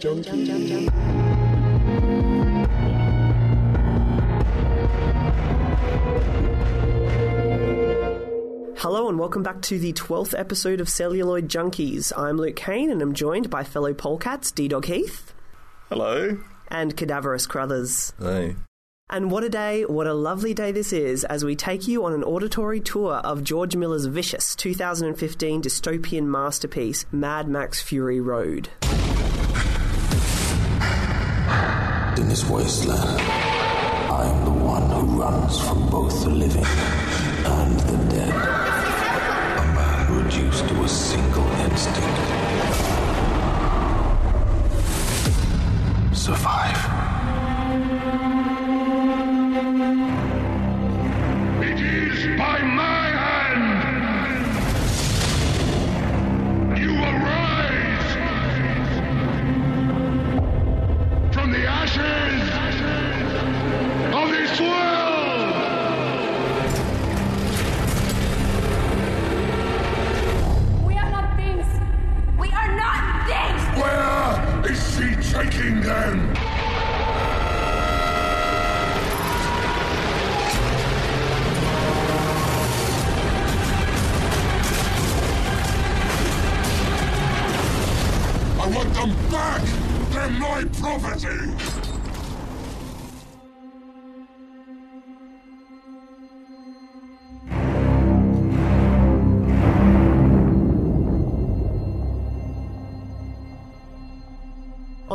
Junkie. Hello and welcome back to the 12th episode of Celluloid Junkies. I'm Luke Kane and I'm joined by fellow polecats D Dog Heath Hello. and Cadaverous Crothers. Hey. And what a day, what a lovely day this is as we take you on an auditory tour of George Miller's vicious 2015 dystopian masterpiece, Mad Max Fury Road. This wasteland, I am the one who runs from both the living and the dead. A man reduced to a single instinct. Survive.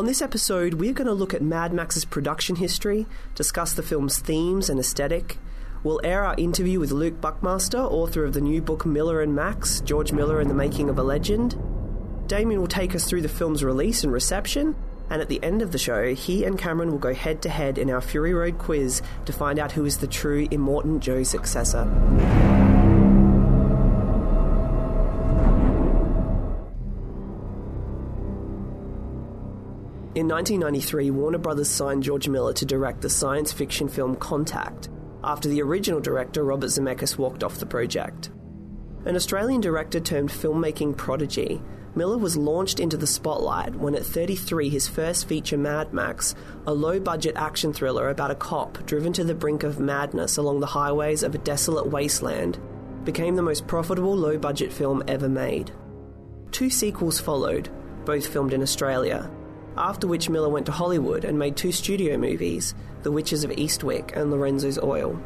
This episode, we're going to look at Mad Max's production history, discuss the film's themes and aesthetic. We'll air our interview with Luke Buckmaster, author of the new book Miller and Max George Miller and the Making of a Legend. Damien will take us through the film's release and reception, and at the end of the show, he and Cameron will go head to head in our Fury Road quiz to find out who is the true Immortan Joe successor. In 1993, Warner Brothers signed George Miller to direct the science fiction film Contact, after the original director Robert Zemeckis walked off the project. An Australian director termed filmmaking prodigy, Miller was launched into the spotlight when at 33 his first feature Mad Max, a low-budget action thriller about a cop driven to the brink of madness along the highways of a desolate wasteland, became the most profitable low-budget film ever made. Two sequels followed, both filmed in Australia, after which Miller went to Hollywood and made two studio movies, The Witches of Eastwick and Lorenzo's Oil.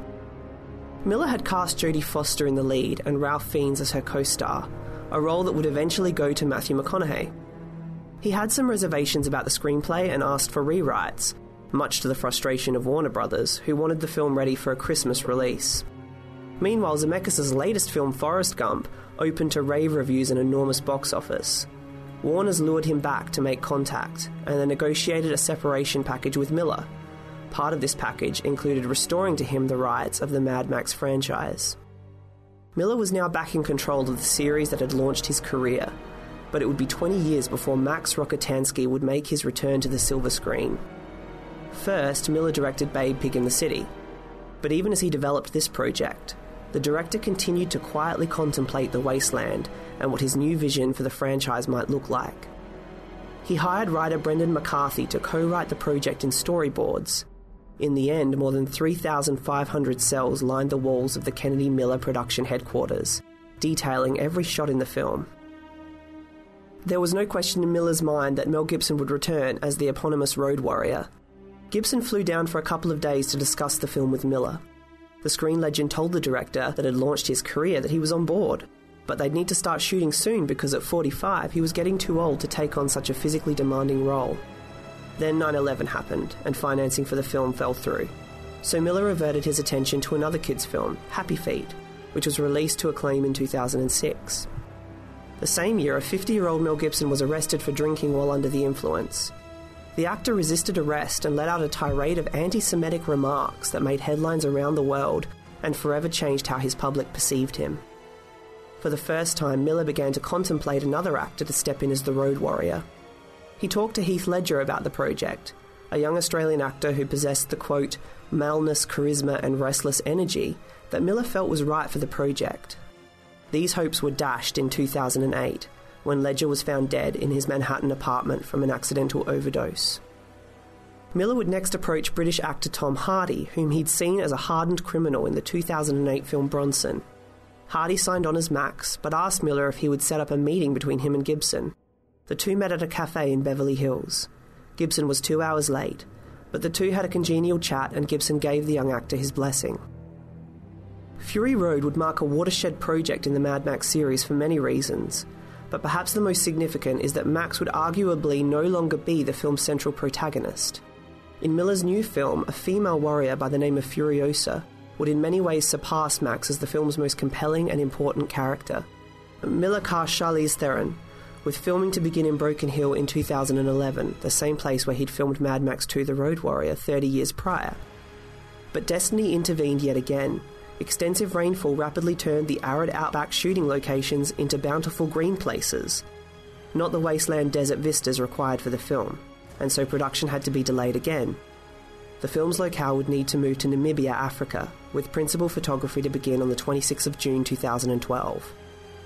Miller had cast Jodie Foster in the lead and Ralph Fiennes as her co star, a role that would eventually go to Matthew McConaughey. He had some reservations about the screenplay and asked for rewrites, much to the frustration of Warner Brothers, who wanted the film ready for a Christmas release. Meanwhile, Zemeckis' latest film, Forrest Gump, opened to rave reviews and enormous box office. Warner's lured him back to make contact, and they negotiated a separation package with Miller. Part of this package included restoring to him the rights of the Mad Max franchise. Miller was now back in control of the series that had launched his career, but it would be 20 years before Max Rockatansky would make his return to the silver screen. First, Miller directed Babe Pig in the City, but even as he developed this project, the director continued to quietly contemplate the wasteland and what his new vision for the franchise might look like. He hired writer Brendan McCarthy to co write the project in storyboards. In the end, more than 3,500 cells lined the walls of the Kennedy Miller production headquarters, detailing every shot in the film. There was no question in Miller's mind that Mel Gibson would return as the eponymous Road Warrior. Gibson flew down for a couple of days to discuss the film with Miller. The screen legend told the director that had launched his career that he was on board, but they'd need to start shooting soon because at 45 he was getting too old to take on such a physically demanding role. Then 9 11 happened, and financing for the film fell through. So Miller reverted his attention to another kids' film, Happy Feet, which was released to acclaim in 2006. The same year, a 50 year old Mel Gibson was arrested for drinking while under the influence. The actor resisted arrest and let out a tirade of anti Semitic remarks that made headlines around the world and forever changed how his public perceived him. For the first time, Miller began to contemplate another actor to step in as the Road Warrior. He talked to Heath Ledger about the project, a young Australian actor who possessed the quote, maleness, charisma, and restless energy that Miller felt was right for the project. These hopes were dashed in 2008 when Ledger was found dead in his Manhattan apartment from an accidental overdose. Miller would next approach British actor Tom Hardy, whom he'd seen as a hardened criminal in the 2008 film Bronson. Hardy signed on as Max, but asked Miller if he would set up a meeting between him and Gibson. The two met at a cafe in Beverly Hills. Gibson was two hours late, but the two had a congenial chat and Gibson gave the young actor his blessing. Fury Road would mark a watershed project in the Mad Max series for many reasons, but perhaps the most significant is that Max would arguably no longer be the film's central protagonist. In Miller's new film, a female warrior by the name of Furiosa would in many ways surpass Max as the film's most compelling and important character. Miller cast Charlize Theron, with filming to begin in Broken Hill in 2011, the same place where he'd filmed Mad Max 2 The Road Warrior 30 years prior. But destiny intervened yet again. Extensive rainfall rapidly turned the arid outback shooting locations into bountiful green places, not the wasteland desert vistas required for the film, and so production had to be delayed again. The film's locale would need to move to Namibia, Africa, with principal photography to begin on the 26th of June 2012.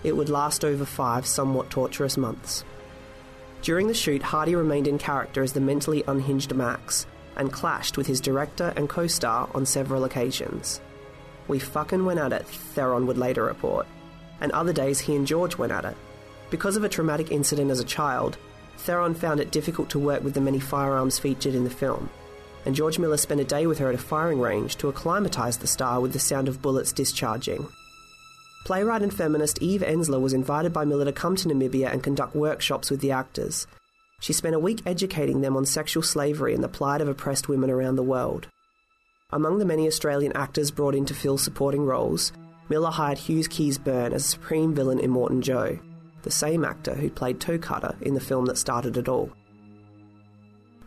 It would last over five somewhat torturous months. During the shoot, Hardy remained in character as the mentally unhinged Max and clashed with his director and co star on several occasions. We fucking went at it, Theron would later report, and other days he and George went at it. Because of a traumatic incident as a child, Theron found it difficult to work with the many firearms featured in the film, and George Miller spent a day with her at a firing range to acclimatise the star with the sound of bullets discharging. Playwright and feminist Eve Ensler was invited by Miller to come to Namibia and conduct workshops with the actors. She spent a week educating them on sexual slavery and the plight of oppressed women around the world. Among the many Australian actors brought in to fill supporting roles, Miller hired Hughes Keays-Byrne as supreme villain Immortan Joe, the same actor who played Toe Cutter in the film that started it all.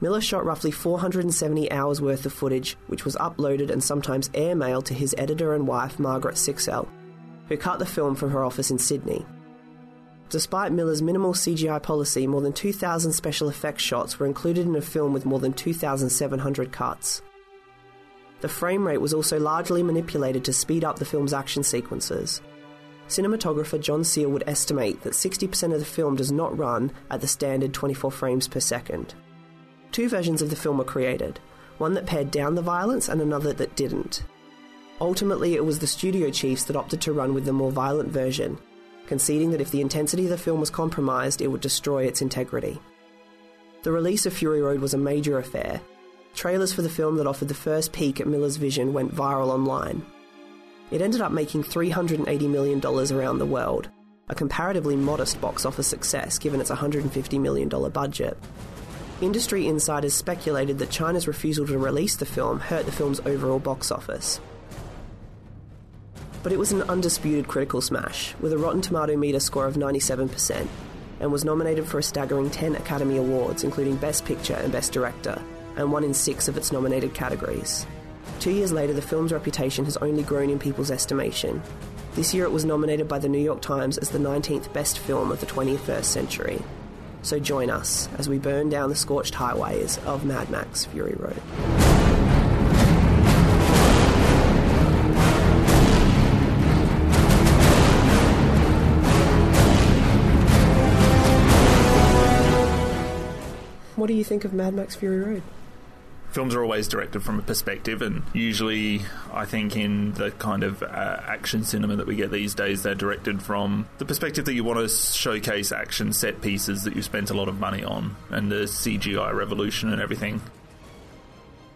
Miller shot roughly 470 hours worth of footage, which was uploaded and sometimes airmailed to his editor and wife, Margaret Sixel, who cut the film from her office in Sydney. Despite Miller's minimal CGI policy, more than 2,000 special effects shots were included in a film with more than 2,700 cuts. The frame rate was also largely manipulated to speed up the film's action sequences. Cinematographer John Seale would estimate that 60% of the film does not run at the standard 24 frames per second. Two versions of the film were created one that pared down the violence and another that didn't. Ultimately, it was the studio chiefs that opted to run with the more violent version, conceding that if the intensity of the film was compromised, it would destroy its integrity. The release of Fury Road was a major affair. Trailers for the film that offered the first peek at Miller's vision went viral online. It ended up making $380 million around the world, a comparatively modest box office success given its $150 million budget. Industry insiders speculated that China's refusal to release the film hurt the film's overall box office. But it was an undisputed critical smash, with a Rotten Tomato meter score of 97%, and was nominated for a staggering 10 Academy Awards, including Best Picture and Best Director, and won in six of its nominated categories. Two years later, the film's reputation has only grown in people's estimation. This year, it was nominated by the New York Times as the 19th best film of the 21st century. So join us as we burn down the scorched highways of Mad Max Fury Road. What do you think of Mad Max Fury Road? Films are always directed from a perspective, and usually, I think in the kind of uh, action cinema that we get these days, they're directed from the perspective that you want to showcase action set pieces that you spent a lot of money on, and the CGI revolution and everything.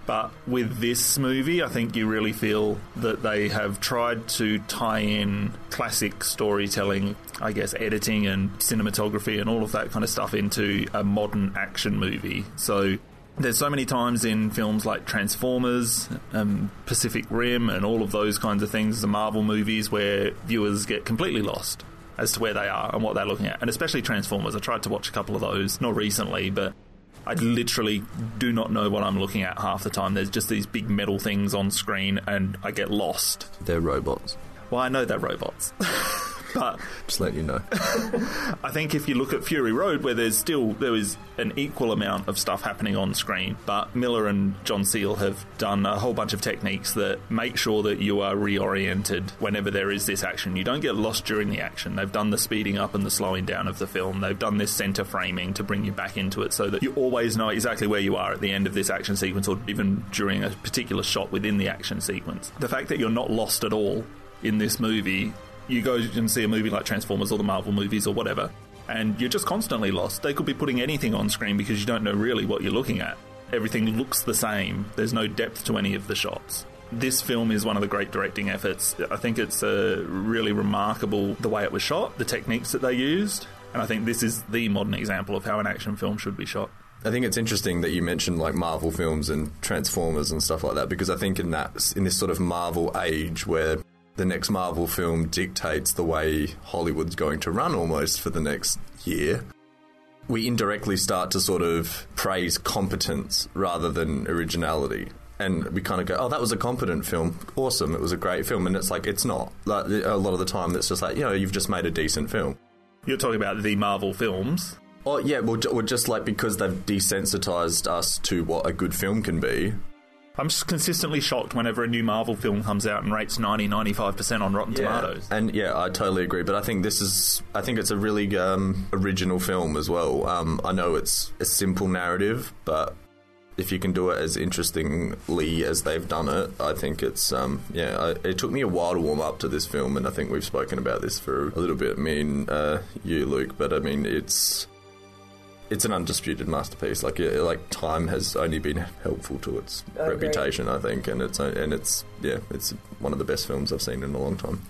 But with this movie, I think you really feel that they have tried to tie in classic storytelling, I guess, editing and cinematography and all of that kind of stuff into a modern action movie. So there's so many times in films like Transformers, um, Pacific Rim, and all of those kinds of things, the Marvel movies, where viewers get completely lost as to where they are and what they're looking at. And especially Transformers. I tried to watch a couple of those, not recently, but I literally do not know what I'm looking at half the time. There's just these big metal things on screen, and I get lost. They're robots. Well, I know they're robots. But Just letting you know. I think if you look at Fury Road, where there's still there is an equal amount of stuff happening on screen, but Miller and John Seale have done a whole bunch of techniques that make sure that you are reoriented whenever there is this action. You don't get lost during the action. They've done the speeding up and the slowing down of the film. They've done this center framing to bring you back into it, so that you always know exactly where you are at the end of this action sequence, or even during a particular shot within the action sequence. The fact that you're not lost at all in this movie you go and see a movie like Transformers or the Marvel movies or whatever, and you're just constantly lost. They could be putting anything on screen because you don't know really what you're looking at. Everything looks the same, there's no depth to any of the shots. This film is one of the great directing efforts. I think it's uh, really remarkable the way it was shot, the techniques that they used, and I think this is the modern example of how an action film should be shot. I think it's interesting that you mentioned like Marvel films and Transformers and stuff like that because I think in that in this sort of Marvel age where the next Marvel film dictates the way Hollywood's going to run almost for the next year. We indirectly start to sort of praise competence rather than originality. And we kind of go, oh, that was a competent film. Awesome. It was a great film. And it's like, it's not. Like, a lot of the time, it's just like, you know, you've just made a decent film. You're talking about the Marvel films. Oh, yeah. Well, ju- just like because they've desensitized us to what a good film can be, I'm consistently shocked whenever a new Marvel film comes out and rates 90, 95% on Rotten Tomatoes. And yeah, I totally agree. But I think this is, I think it's a really um, original film as well. Um, I know it's a simple narrative, but if you can do it as interestingly as they've done it, I think it's, um, yeah, I, it took me a while to warm up to this film, and I think we've spoken about this for a little bit, me and uh, you, Luke, but I mean, it's. It's an undisputed masterpiece. Like, it, like time has only been helpful to its agree. reputation, I think, and it's and it's yeah, it's one of the best films I've seen in a long time.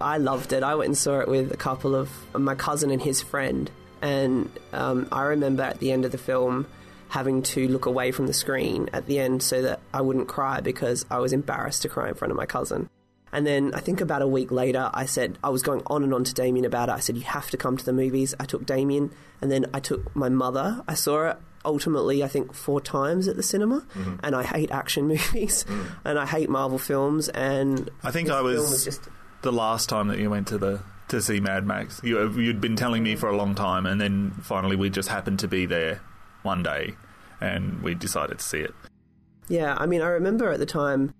I loved it. I went and saw it with a couple of my cousin and his friend, and um, I remember at the end of the film having to look away from the screen at the end so that I wouldn't cry because I was embarrassed to cry in front of my cousin. And then I think about a week later, I said, I was going on and on to Damien about it. I said, You have to come to the movies. I took Damien, and then I took my mother. I saw it ultimately, I think, four times at the cinema. Mm-hmm. And I hate action movies, mm. and I hate Marvel films. And I think I film was just the last time that you went to the to see Mad Max. You, you'd been telling me for a long time, and then finally we just happened to be there one day, and we decided to see it. Yeah, I mean, I remember at the time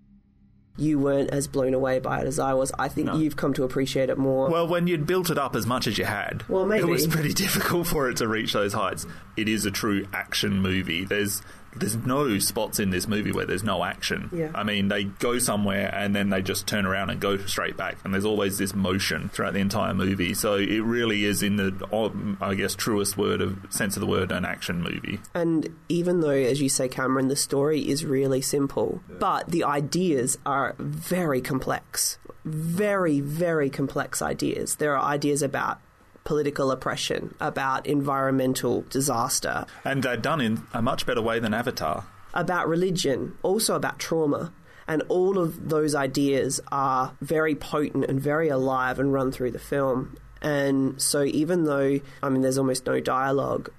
you weren't as blown away by it as I was. I think No. you've come to appreciate it more. Well, when you'd built it up as much as you had, Well, maybe. it was pretty difficult for it to reach those heights. It is a true action movie. There's there's no spots in this movie where there's no action. Yeah. I mean, they go somewhere and then they just turn around and go straight back, and there's always this motion throughout the entire movie. So it really is, in the I guess truest word of sense of the word, an action movie. and even though, as you say, Cameron, the story is really simple, but the ideas are very complex. Very, very complex ideas. There are ideas about political oppression, about environmental disaster, And they're done in a much better way than Avatar. about religion, also about trauma. And all of those ideas are very potent and very alive and run through the film. And so, even though, I mean, there's almost no dialogue,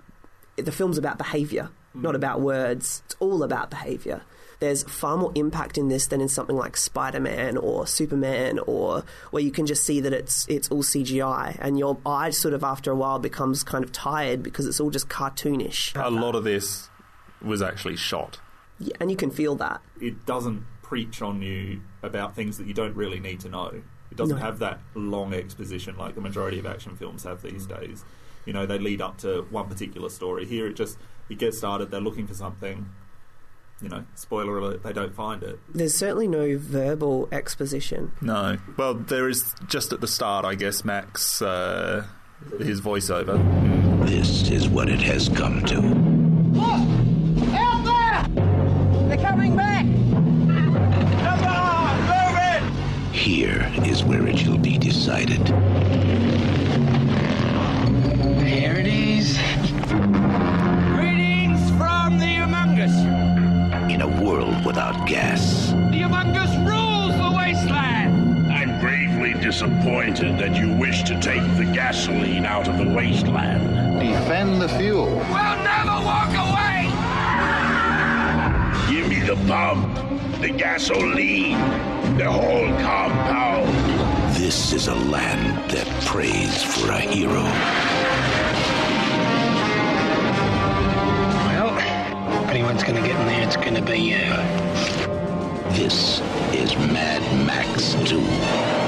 the film's about behavior, not mm. about words. It's all about behavior. There's far more impact in this than in something like Spider-Man or Superman, or where you can just see that it's it's all CGI, and your eye sort of after a while becomes kind of tired because it's all just cartoonish. A lot of this was actually shot. Yeah, and you can feel that. it doesn't preach on you about things that you don't really need to know. It doesn't No. have that long exposition like the majority of action films have these mm. days. You know, they lead up to one particular story. Here, it just it gets started. They're looking for something. You know, spoiler alert: they don't find it. There's certainly no verbal exposition. No. Well, there is just at the start, I guess. Max, uh, his voiceover. This is what it has come to. Look! Out there! They're coming back! Come on, move it! Here is where it shall be decided. Pump, the gasoline, the whole compound. This is a land that prays for a hero. Well, if anyone's gonna get in there, it's gonna be you. This is Mad Max 2.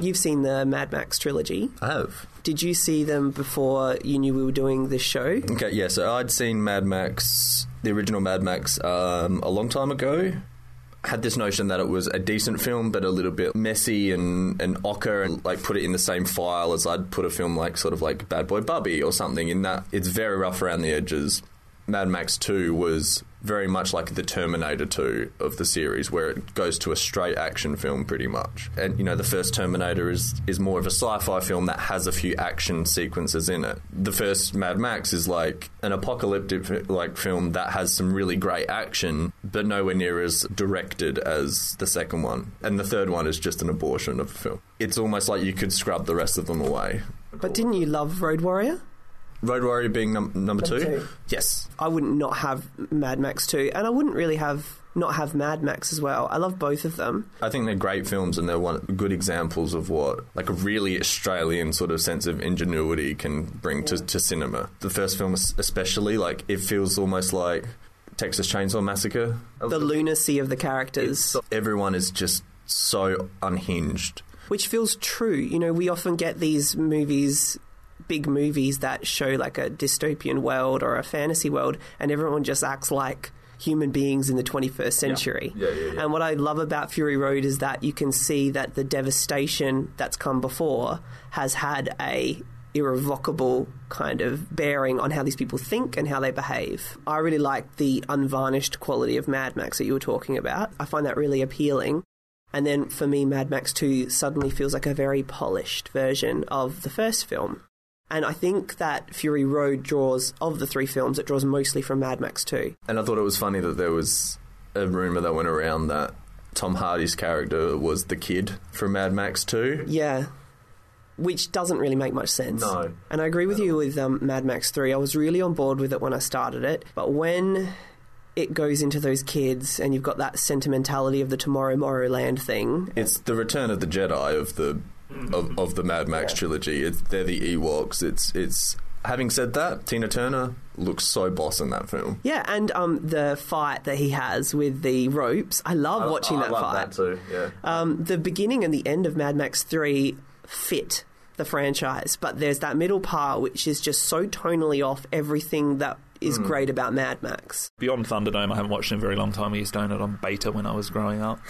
You've seen the Mad Max trilogy. I have. Did you see them before you knew we were doing this show? Okay, yeah, so I'd seen Mad Max, the original Mad Max, um, a long time ago. Had this notion that it was a decent film, but a little bit messy and, and ochre, and like put it in the same file as I'd put a film like sort of like Bad Boy Bubby or something. In that it's very rough around the edges. Mad Max 2 was very much like the Terminator 2 of the series, where it goes to a straight action film pretty much. And, you know, the first Terminator is, is more of a sci fi film that has a few action sequences in it. The first Mad Max is like an apocalyptic like film that has some really great action, but nowhere near as directed as the second one. And the third one is just an abortion of a film. It's almost like you could scrub the rest of them away. But didn't you love Road Warrior? Road Warrior being num- number, two? two. Yes. I wouldn't not have Mad Max 2, and I wouldn't really have not have Mad Max as well. I love both of them. I think they're great films and they're one good examples of what like a really Australian sort of sense of ingenuity can bring to, to cinema. The first film especially, like it feels almost like Texas Chainsaw Massacre. The lunacy of the characters, Everyone is just so unhinged. which feels true. You know, we often get these movies, big movies that show like a dystopian world or a fantasy world, and everyone just acts like human beings in the 21st century. Yeah, yeah, yeah. And what I love about Fury Road is that you can see that the devastation that's come before has had a irrevocable kind of bearing on how these people think and how they behave. I really like the unvarnished quality of Mad Max that you were talking about. I find that really appealing. And then for me, Mad Max 2 suddenly feels like a very polished version of the first film. And I think that Fury Road draws, of the three films, it draws mostly from Mad Max 2. And I thought it was funny that there was a rumor that went around that Tom Hardy's character was the kid from Mad Max 2. Yeah. Which doesn't really make much sense. No. And I agree with you with um, Mad Max 3. I was really on board with it when I started it. But when it goes into those kids and you've got that sentimentality of the Tomorrow Morrowland thing, It's the return of the Jedi of the of, of the Mad Max trilogy. It's, they're the Ewoks. It's it's. Having said that, Tina Turner looks so boss in that film. Yeah, and um, the fight that he has with the ropes, I love watching I that love fight. that too. Yeah. Um, the beginning and the end of Mad Max 3 fit the franchise, but there's that middle part which is just so tonally off everything that is Hmm. great about Mad Max. Beyond Thunderdome, I haven't watched in a very long time. I used to own it on beta when I was growing up.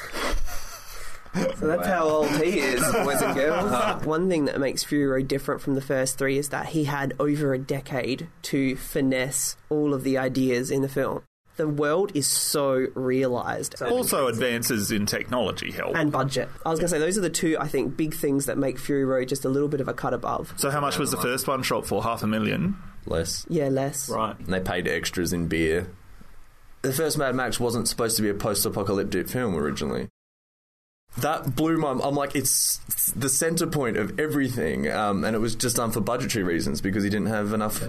So that's how old he is, boys and girls. Uh-huh. One thing that makes Fury Road different from the first three is that he had over a decade to finesse all of the ideas in the film. The world is so realised. Also, advances in technology help. and budget. I was going to say those are the two I think big things that make Fury Road just a little bit of a cut above. so, how much was the first one shot for? Half a million. Less. Yeah, less. Right. And they paid extras in beer. The first Mad Max wasn't supposed to be a post-apocalyptic film originally. That blew my. I'm like, it's the center point of everything, um, and it was just done for budgetary reasons because he didn't have enough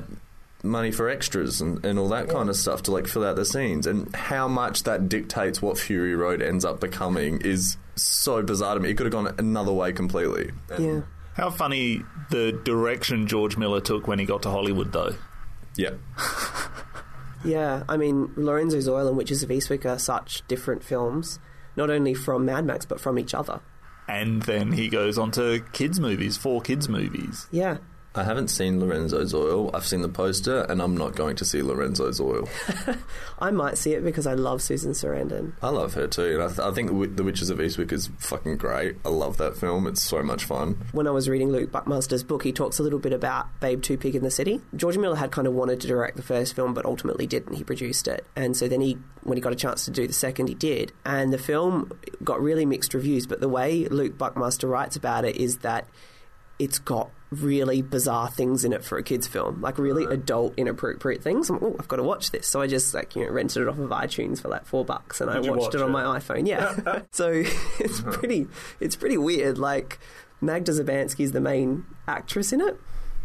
money for extras and, and all that kind of stuff to like fill out the scenes. And how much that dictates what Fury Road ends up becoming is so bizarre to me. It could have gone another way completely. Yeah. How funny the direction George Miller took when he got to Hollywood, though. Yeah. Yeah, I mean, Lorenzo's Oil and Witches of Eastwick are such different films, not only from Mad Max, but from each other. And then he goes on to kids' movies, four kids' movies. Yeah. I haven't seen Lorenzo's Oil. I've seen the poster, and I'm not going to see Lorenzo's Oil. I might see it because I love Susan Sarandon. I love her too, and I, th- I think The Witches of Eastwick is fucking great. I love that film. It's so much fun. When I was reading Luke Buckmaster's book, he talks a little bit about Babe Two Pig in the City. George Miller had kind of wanted to direct the first film, but ultimately didn't. He produced it. And so then he, when he got a chance to do the second, he did. And the film got really mixed reviews, but the way Luke Buckmaster writes about it is that it's got really bizarre things in it for a kids film, like really adult inappropriate things. I'm, oh, I've got to watch this. So I just like you know rented it off of iTunes for like four bucks, and I Did you watched watch it on it? my iPhone. Yeah, so it's pretty it's pretty weird. Like Magda Szubanski's the main actress in it,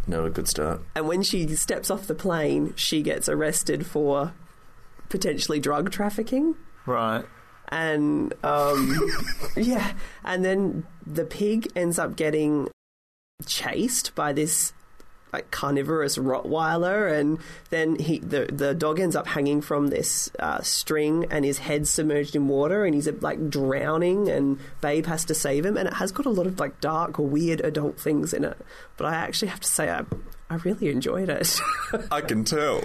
No, a good start. and when she steps off the plane, she gets arrested for potentially drug trafficking. Right. and um, yeah, and then the pig ends up getting chased by this like carnivorous Rottweiler, and then he the the dog ends up hanging from this uh, string, and his head's submerged in water, and he's like drowning, and Babe has to save him, and it has got a lot of like dark, weird adult things in it. But I actually have to say, I I really enjoyed it. I can tell.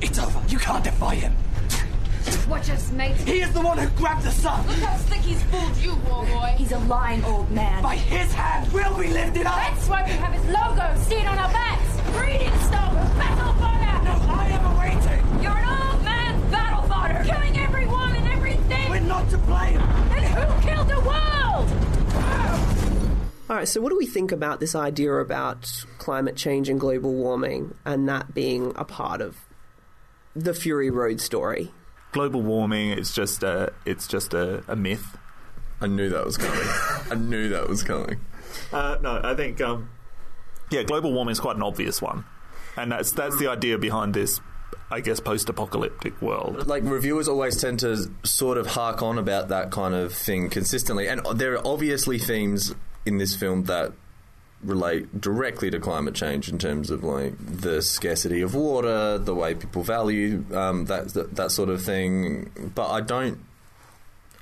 It's over. You can't defy him. Watch us, mate. He is the one who grabbed the sun. Look how slick he's fooled you, war boy. He's a lying old man. By his hand will be lifted up. That's why we have his logo seen on our backs. Breeding stock, battle fodder. No, I am awaiting. You're an old man battle fodder, killing everyone and everything. We're not to blame. And who killed the world? All right, so what do we think about this idea about climate change and global warming and that being a part of the Fury Road story? Global warming is just a it's just a, a myth. I knew that was coming. I knew that was coming. Uh, no, I think um, yeah, global warming is quite an obvious one, and that's that's the idea behind this. I guess post-apocalyptic world. Like reviewers always tend to sort of hark on about that kind of thing consistently, and there are obviously themes in this film that relate directly to climate change in terms of like the scarcity of water, the way people value um, that, that that sort of thing. But I don't.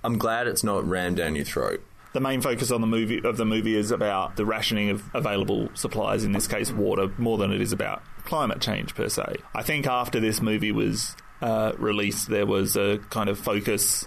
I'm glad it's not rammed down your throat. The main focus on the movie of the movie is about the rationing of available supplies, in this case water, more than it is about climate change per se. I think after this movie was uh, released, there was a kind of focus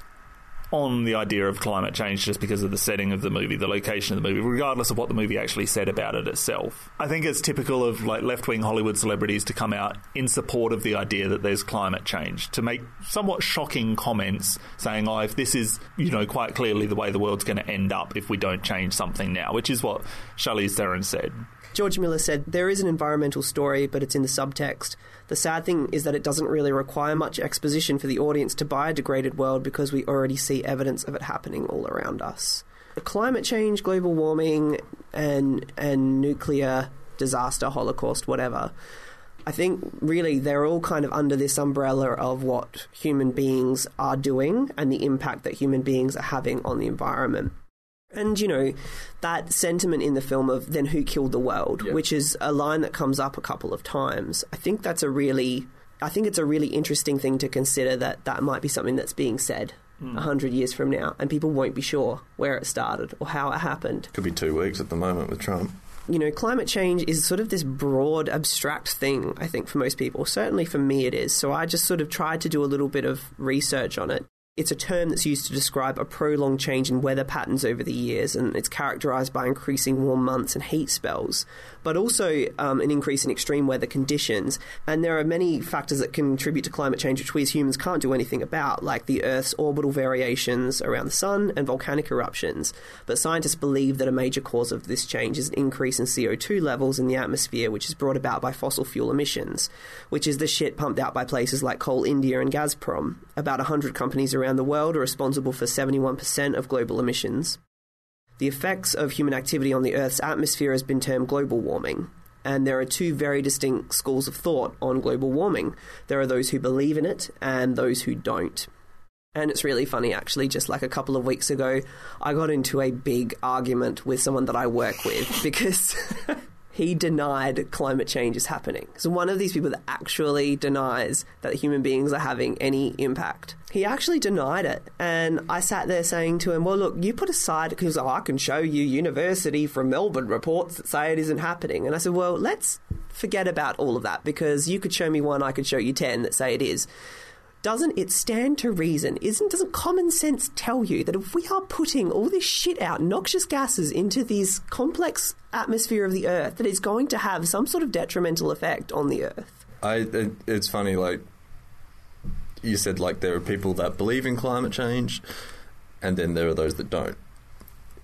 on the idea of climate change just because of the setting of the movie, the location of the movie, regardless of what the movie actually said about it itself. I think it's typical of like left-wing Hollywood celebrities to come out in support of the idea that there's climate change, to make somewhat shocking comments saying, "Oh, if this is, you know, quite clearly the way the world's going to end up if we don't change something now," which is what Charlize Theron said. George Miller said, There is an environmental story, but it's in the subtext. The sad thing is that it doesn't really require much exposition for the audience to buy a degraded world because we already see evidence of it happening all around us. Climate change, global warming, and, and nuclear disaster, holocaust, whatever. I think really they're all kind of under this umbrella of what human beings are doing and the impact that human beings are having on the environment. And, you know, that sentiment in the film of then who killed the world, Yep. which is a line that comes up a couple of times. I think that's a really, I think it's a really interesting thing to consider that that might be something that's being said hmm. a hundred years from now, and people won't be sure where it started or how it happened. Could be two weeks at the moment with Trump. You know, climate change is sort of this broad, abstract thing, I think, for most people. Certainly for me, it is. So I just sort of tried to do a little bit of research on it. It's a term that's used to describe a prolonged change in weather patterns over the years, and it's characterized by increasing warm months and heat spells, but also um, an increase in extreme weather conditions. And there are many factors that contribute to climate change which we as humans can't do anything about, like the Earth's orbital variations around the sun and volcanic eruptions. But scientists believe that a major cause of this change is an increase in CO2 levels in the atmosphere, which is brought about by fossil fuel emissions, which is the shit pumped out by places like Coal India and Gazprom. About 100 companies around the world are responsible for 71% of global emissions. The effects of human activity on the Earth's atmosphere has been termed global warming. And there are two very distinct schools of thought on global warming. There are those who believe in it and those who don't. And it's really funny, actually. Just like a couple of weeks ago, I got into a big argument with someone that I work with because he denied climate change is happening. So, one of these people that actually denies that human beings are having any impact. He actually denied it. And I sat there saying to him, Well, look, you put aside, because oh, I can show you university from Melbourne reports that say it isn't happening. And I said, Well, let's forget about all of that because you could show me one, I could show you 10 that say it is doesn't it stand to reason? Isn't doesn't common sense tell you that if we are putting all this shit out, noxious gases into this complex atmosphere of the Earth, that it's going to have some sort of detrimental effect on the Earth? I it, it's funny like you said like there are people that believe in climate change and then there are those that don't.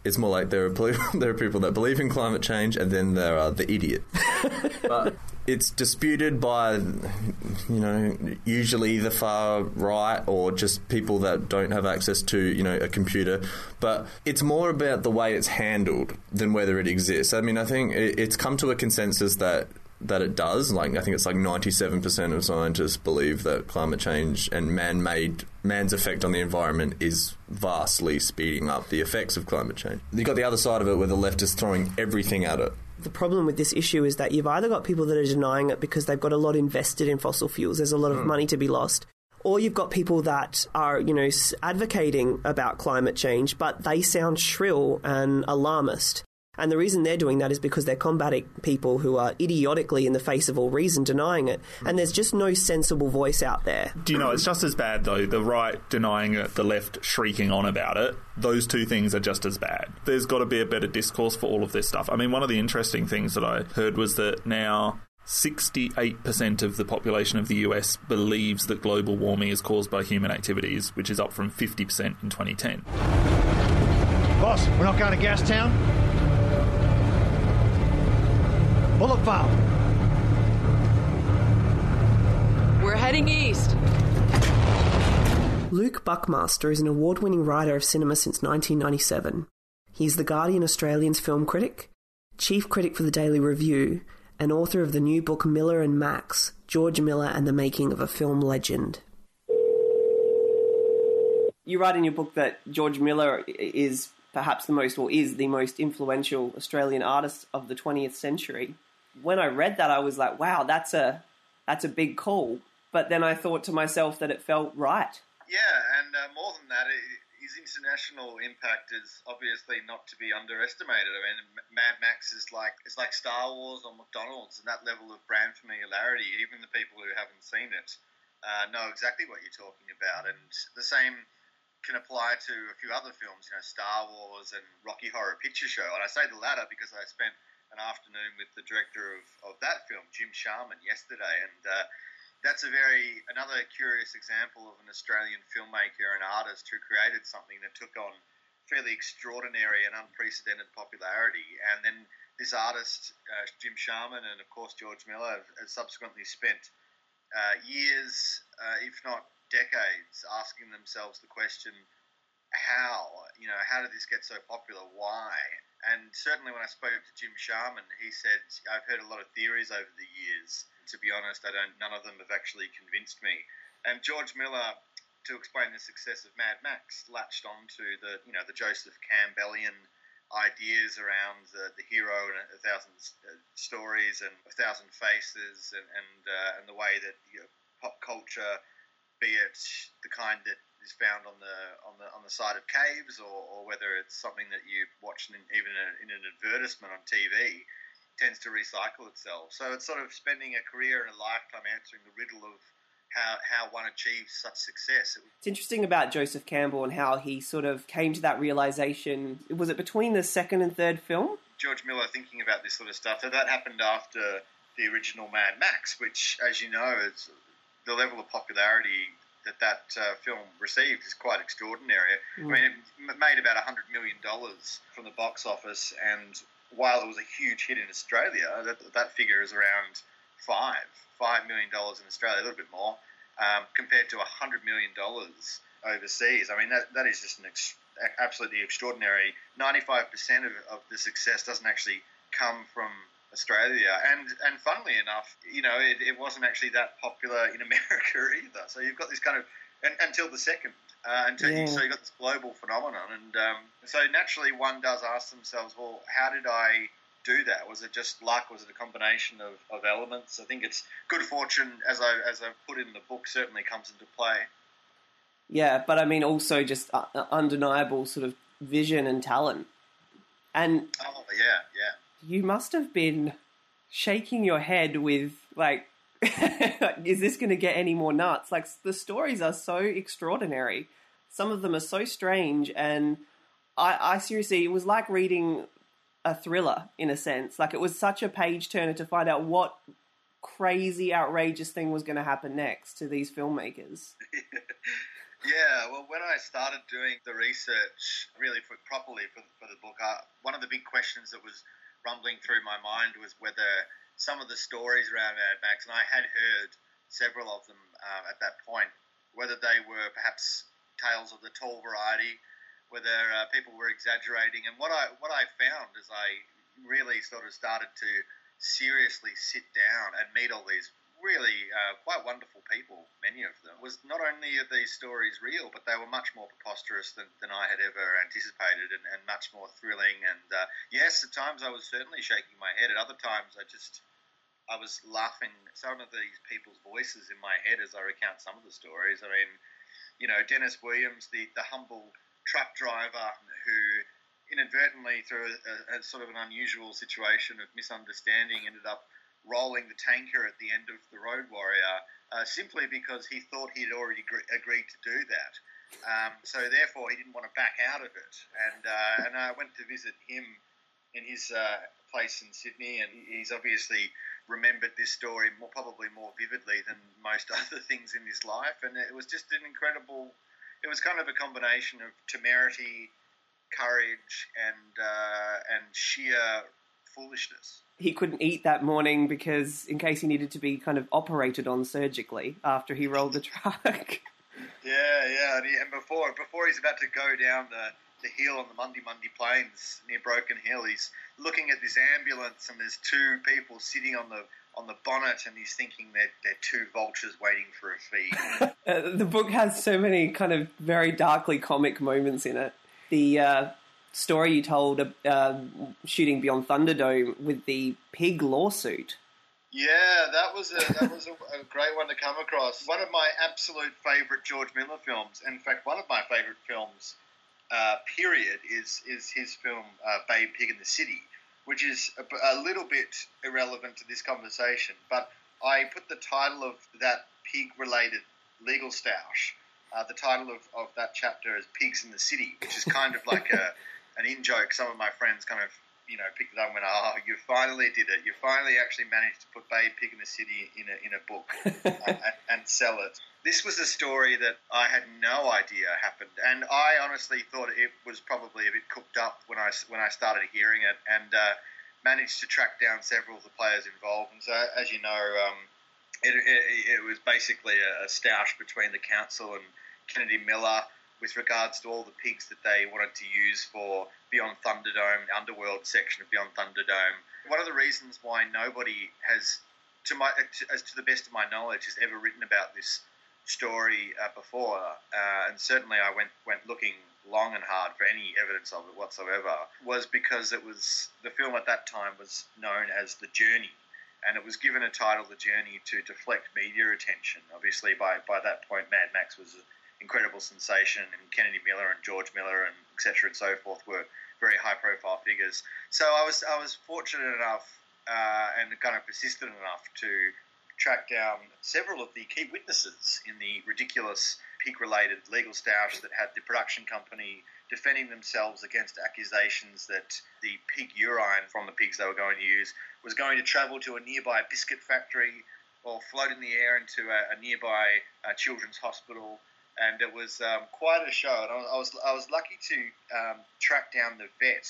It's more like there are there are people that believe in climate change and then there are the idiot. but it's disputed by you know usually the far right or just people that don't have access to you know a computer but it's more about the way it's handled than whether it exists i mean i think it's come to a consensus that that it does. Like I think it's like ninety seven percent of scientists believe that climate change and man made man's effect on the environment is vastly speeding up the effects of climate change. You've got the other side of it where the left is throwing everything at it. The problem with this issue is that you've either got people that are denying it because they've got a lot invested in fossil fuels, there's a lot of hmm. money to be lost, or you've got people that are, you know, advocating about climate change, but they sound shrill and alarmist. And the reason they're doing that is because they're combating people who are idiotically, in the face of all reason, denying it. And there's just no sensible voice out there. Do you know it's just as bad though? The right denying it, the left shrieking on about it. Those two things are just as bad. There's got to be a better discourse for all of this stuff. I mean, one of the interesting things that I heard was that now 68% of the population of the US believes that global warming is caused by human activities, which is up from 50% in 2010. Boss, we're not going to Gastown? Bullet Farm. We're heading east. Luke Buckmaster is an award winning writer of cinema since 1997. He is the Guardian Australian's film critic, chief critic for the Daily Review, and author of the new book Miller and Max George Miller and the Making of a Film Legend. You write in your book that George Miller is perhaps the most, or is the most influential Australian artist of the 20th century. When I read that, I was like, wow, that's a, that's a big call. But then I thought to myself that it felt right. Yeah, and uh, more than that, his international impact is obviously not to be underestimated. I mean, Mad Max is like it's like Star Wars or McDonald's, and that level of brand familiarity, even the people who haven't seen it uh, know exactly what you're talking about. And the same can apply to a few other films, you know, Star Wars and Rocky Horror Picture Show. And I say the latter because I spent an afternoon with the director of, of that film, Jim Sharman, yesterday, and. Uh, that's a very another curious example of an Australian filmmaker and artist who created something that took on fairly extraordinary and unprecedented popularity. And then this artist, uh, Jim Sharman, and of course George Miller, have, have subsequently spent uh, years, uh, if not decades, asking themselves the question: How? You know, how did this get so popular? Why? And certainly, when I spoke to Jim Sharman, he said, "I've heard a lot of theories over the years." to be honest, I don't. None of them have actually convinced me. And George Miller, to explain the success of Mad Max, latched onto the you know the Joseph Campbellian ideas around the, the hero and a, thousand uh, stories and a thousand faces and and, uh, and the way that you know, pop culture, be it the kind that is found on the on the on the side of caves or, or whether it's something that you watch in, even in, in an advertisement on TV tends to recycle itself. So it's sort of spending a career and a lifetime answering the riddle of how, how one achieves such success. It's interesting about Joseph Campbell and how he sort of came to that realization. Was it between the second and third film? George Miller thinking about this sort of stuff. So that happened after the original Mad Max, which, as you know, is the level of popularity that that uh, film received is quite extraordinary. Mm. I mean, it made about $100 million from the box office and while it was a huge hit in Australia, that, that figure is around five, five million dollars in Australia, a little bit more, um, compared to a hundred million dollars overseas. I mean, that, that is just an ex- absolutely extraordinary. Ninety-five percent of, of the success doesn't actually come from Australia, and and funnily enough, you know, it, it wasn't actually that popular in America either. So you've got this kind of and, until the second uh, until Yeah. you, so you've got this global phenomenon, and um, so naturally one does ask themselves, well, how did I do that? Was it just luck? Was it a combination of, of elements? I think it's good fortune, as I as I've put in the book, certainly comes into play. Yeah, but I mean also just uh, uh, undeniable sort of vision and talent. And Oh yeah, yeah. You must have been shaking your head with like is this going to get any more nuts? Like the stories are so extraordinary. Some of them are so strange and I, I seriously it was like reading a thriller in a sense. Like it was such a page turner to find out what crazy outrageous thing was going to happen next to these filmmakers. Yeah, well, when I started doing the research really for, properly for, for the book, uh, one of the big questions that was rumbling through my mind was whether some of the stories around Mad Max, and I had heard several of them uh, at that point, whether they were perhaps tales of the tall variety, whether uh, people were exaggerating. And what I what I found as I really sort of started to seriously sit down and meet all these really uh, quite wonderful people, many of them, was not only are these stories real, but they were much more preposterous than, than I had ever anticipated and, and much more thrilling. And uh, yes, at times I was certainly shaking my head. At other times I just, I was laughing some of these people's voices in my head as I recount some of the stories. I mean, you know, Dennis Williams, the, the humble truck driver who inadvertently, through a, a sort of an unusual situation of misunderstanding, ended up rolling the tanker at the end of the Road Warrior uh, simply because he thought he had already agree- agreed to do that. Um, so therefore, he didn't want to back out of it. And uh, and I went to visit him in his uh, place in Sydney, and he's obviously remembered this story more probably more vividly than most other things in his life. And it was just an incredible. It was kind of a combination of temerity, courage, and uh, and sheer foolishness he couldn't eat that morning because in case he needed to be kind of operated on surgically after he rolled the truck. Yeah, yeah, and, he, and before before he's about to go down the, the hill on the Mundy Mundy Plains near Broken Hill, he's looking at this ambulance and there's two people sitting on the on the bonnet, and he's thinking that they're two vultures waiting for a feed. uh, the book has so many kind of very darkly comic moments in it. The uh, story you told uh, shooting Beyond Thunderdome with the pig lawsuit. Yeah, that was a that was a, a, great one to come across. One of my absolute favourite George Miller films. In fact, one of my favourite films, uh, period, is is his film uh, Babe Pig in the City, which is a, a, little bit irrelevant to this conversation. But I put the title of that pig-related legal stoush. Uh, the title of, of that chapter is Pigs in the City, which is kind of like a an in joke. Some of my friends kind of you know picked it up and went, "Oh, you finally did it! You finally actually managed to put Babe Pig in the City in a in a book and, and, sell it." This was a story that I had no idea happened, and I honestly thought it was probably a bit cooked up when I when I started hearing it, and uh, managed to track down several of the players involved. And so, as you know. Um, it, it, it, was basically a, a stoush between the council and Kennedy Miller with regards to all the pigs that they wanted to use for Beyond Thunderdome, the underworld section of Beyond Thunderdome. One of the reasons why nobody has, to my, as to the best of my knowledge, has ever written about this story uh, before, uh, and certainly I went went looking long and hard for any evidence of it whatsoever, was because it was the film at that time was known as The Journey. And it was given a title, The Journey, to deflect media attention. Obviously, by, by that point, Mad Max was incredible sensation, and Kennedy Miller and George Miller and etc. and so forth were very high profile figures. So I was I was fortunate enough uh, and kind of persistent enough to track down several of the key witnesses in the ridiculous pig related legal stoush that had the production company defending themselves against accusations that the pig urine from the pigs they were going to use was going to travel to a nearby biscuit factory or float in the air into a, a nearby uh, children's hospital and it was um, quite a show. And I was I was lucky to um, track down the vet,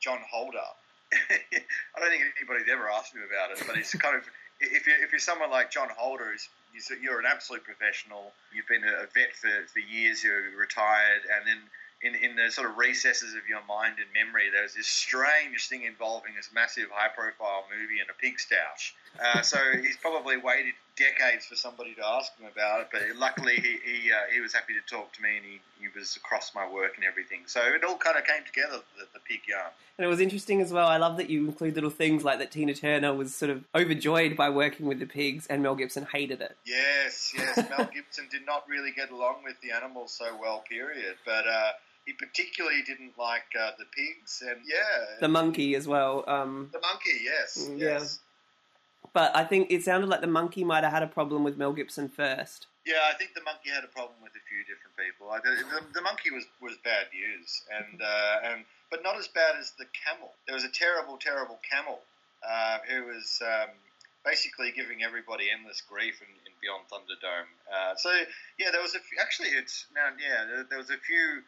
John Holder. I don't think anybody's ever asked me about it, but it's kind of if you're if you're someone like John Holder, who's you're an absolute professional. You've been a vet for, for years. You're retired, and then in, in the sort of recesses of your mind and memory, there's this strange thing involving this massive high profile movie and a pig stoush. Uh, so he's probably waited decades for somebody to ask him about it, but luckily he he, uh, he was happy to talk to me and he, he was across my work and everything. So it all kind of came together, the, the pig yarn. And it was interesting as well. I love that you include little things like that Tina Turner was sort of overjoyed by working with the pigs and Mel Gibson hated it. Yes, yes. Mel Gibson did not really get along with the animals so well, period. But. Uh, he particularly didn't like uh, the pigs, and yeah, the monkey as well. Um, the monkey, yes, mm, yes. But I think it sounded like the monkey might have had a problem with Mel Gibson first. Yeah, I think the monkey had a problem with a few different people. The, the, the monkey was, was bad news, and uh, and but not as bad as the camel. There was a terrible, terrible camel uh, who was um, basically giving everybody endless grief in, in Beyond Thunderdome. Uh, so yeah, there was a few, actually it's now yeah there, there was a few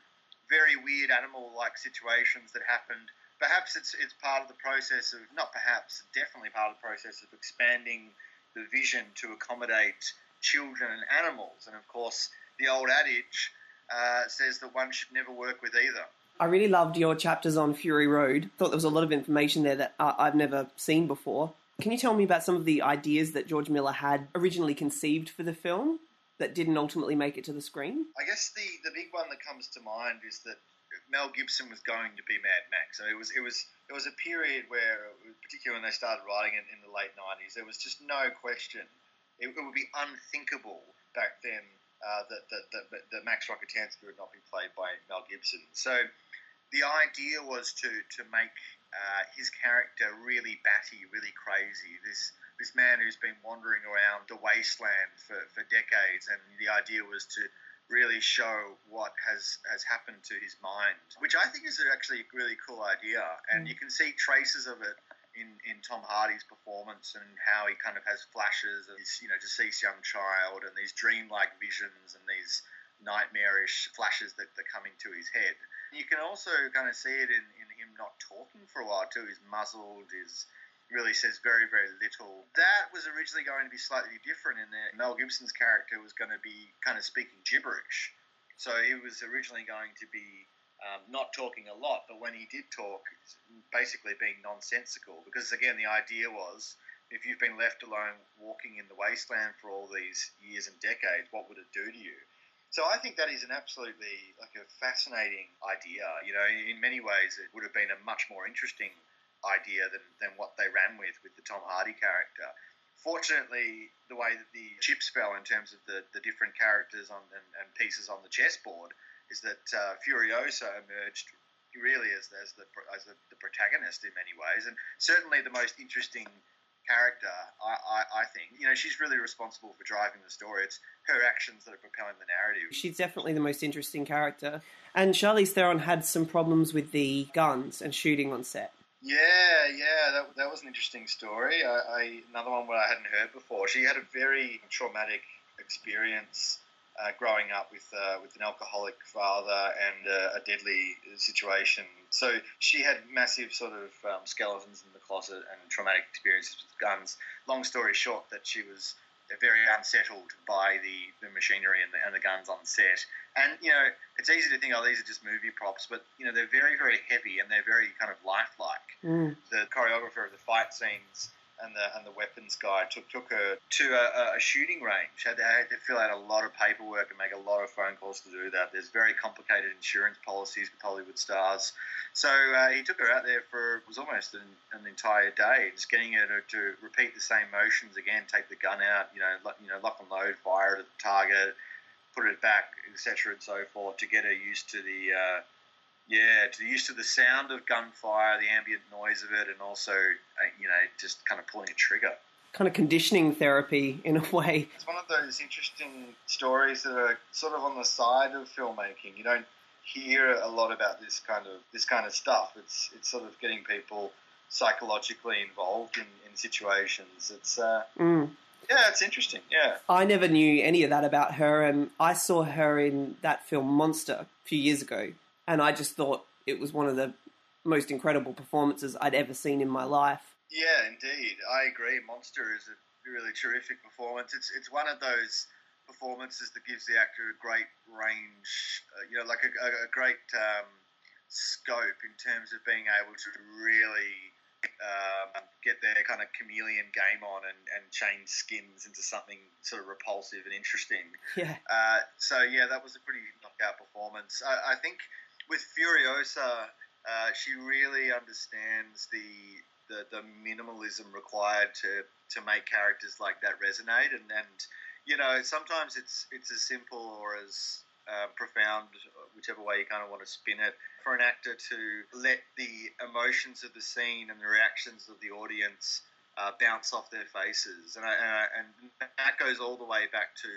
very weird animal-like situations that happened. Perhaps it's it's part of the process of not perhaps definitely part of the process of expanding the vision to accommodate children and animals. And of course, the old adage uh, says that one should never work with either. I really loved your chapters on Fury Road. Thought there was a lot of information there that uh, I've never seen before. Can you tell me about some of the ideas that George Miller had originally conceived for the film that didn't ultimately make it to the screen? I guess the, the big one that comes to mind is that Mel Gibson was going to be Mad Max. So it was it was it was a period where, particularly when they started writing it in the late '90s, there was just no question it, it would be unthinkable back then uh, that, that, that, that Max Rockatansky would not be played by Mel Gibson. So the idea was to to make uh, his character really batty, really crazy. This this man who's been wandering around the wasteland for, for decades, and the idea was to really show what has has happened to his mind, which I think is actually a really cool idea. And mm. you can see traces of it in, in Tom Hardy's performance and how he kind of has flashes of his, you know, deceased young child and these dreamlike visions and these nightmarish flashes that, that come into his head. You can also kind of see it in, in him not talking for a while too. He's muzzled, he's really says very, very little. That was originally going to be slightly different in that Mel Gibson's character was going to be kind of speaking gibberish. So he was originally going to be um, not talking a lot, but when he did talk, basically being nonsensical. Because again, the idea was if you've been left alone walking in the wasteland for all these years and decades, what would it do to you? So I think that is an absolutely like a fascinating idea. You know, in many ways, it would have been a much more interesting idea than, than what they ran with with the Tom Hardy character. Fortunately, the way that the chips fell in terms of the, the different characters on and, and pieces on the chessboard is that uh, Furiosa emerged really as, as, the, as the, the, protagonist in many ways, and certainly the most interesting character, I, I, I, think. You know, she's really responsible for driving the story. It's her actions that are propelling the narrative. She's definitely the most interesting character. And Charlize Theron had some problems with the guns and shooting on set. Yeah, yeah, that, that was an interesting story. I, I, another one where I hadn't heard before. She had a very traumatic experience uh, growing up with uh, with an alcoholic father and uh, a deadly situation. So she had massive sort of um, skeletons in the closet and traumatic experiences with guns. Long story short, that she was very unsettled by the, the machinery and the, and the guns on set. And, you know, it's easy to think, oh, these are just movie props, but, you know, they're very, very heavy and they're very kind of lifelike. Mm. The choreographer of the fight scenes and the and the weapons guy took took her to a, a shooting range. Had, had to fill out a lot of paperwork and make a lot of phone calls to do that. There's very complicated insurance policies with Hollywood stars. So uh, he took her out there for it was almost an, an entire day, just getting her to, to, repeat the same motions again, take the gun out, you know, you know, lock and load, fire it at the target, put it back, etc. and so forth, to get her used to the uh, yeah, to the used to the sound of gunfire, the ambient noise of it, and also, uh, you know, just kind of pulling a trigger. Kind of conditioning therapy in a way. It's one of those interesting stories that are sort of on the side of filmmaking. You don't hear a lot about this kind of this kind of stuff. It's it's sort of getting people psychologically involved in, in situations. It's uh, mm. yeah, it's interesting. Yeah, I never knew any of that about her, and I saw her in that film Monster a few years ago, and I just thought it was one of the most incredible performances I'd ever seen in my life. Yeah, indeed, I agree. Monster is a really terrific performance. It's it's one of those performances that gives the actor a great range, uh, you know, like a, a, a great um, scope in terms of being able to really um, get their kind of chameleon game on and, and change skins into something sort of repulsive and interesting. Yeah. Uh, so yeah, that was a pretty knockout performance. I, I think with Furiosa, uh, she really understands the, the, the minimalism required to to make characters like that resonate, and and you know sometimes it's it's as simple or as uh, profound, whichever way you kind of want to spin it, for an actor to let the emotions of the scene and the reactions of the audience uh, bounce off their faces, and I, and, I, and that goes all the way back to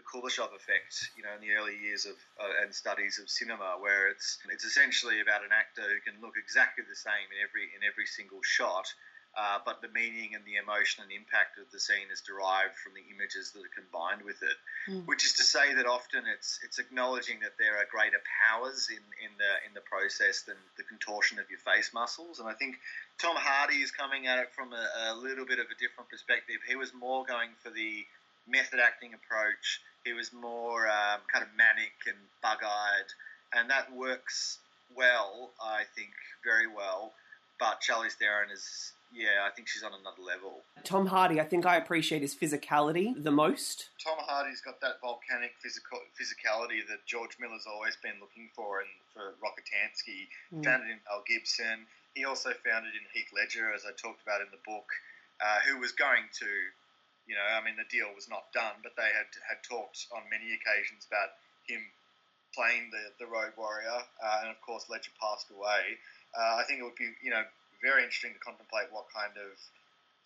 the Kuleshov effect, you know, in the early years of uh, and studies of cinema, where it's it's essentially about an actor who can look exactly the same in every in every single shot, uh, but the meaning and the emotion and impact of the scene is derived from the images that are combined with it. Mm. Which is to say that often it's it's acknowledging that there are greater powers in, in the in the process than the contortion of your face muscles. And I think Tom Hardy is coming at it from a, a little bit of a different perspective. He was more going for the method acting approach. He was more um, kind of manic and bug eyed, and that works well, I think, very well. But Charlize Theron is yeah, I think she's on another level. Tom Hardy, I think I appreciate his physicality the most. Tom Hardy's got that volcanic physical physicality that George Miller's always been looking for, and for Rockatansky, Mm. found it in Mel Gibson. He also found it in Heath Ledger, as I talked about in the book, uh, who was going to, you know, I mean, the deal was not done, but they had had talked on many occasions about him playing the, the Road Warrior, uh, and of course Ledger passed away. Uh, I think it would be, you know, very interesting to contemplate what kind of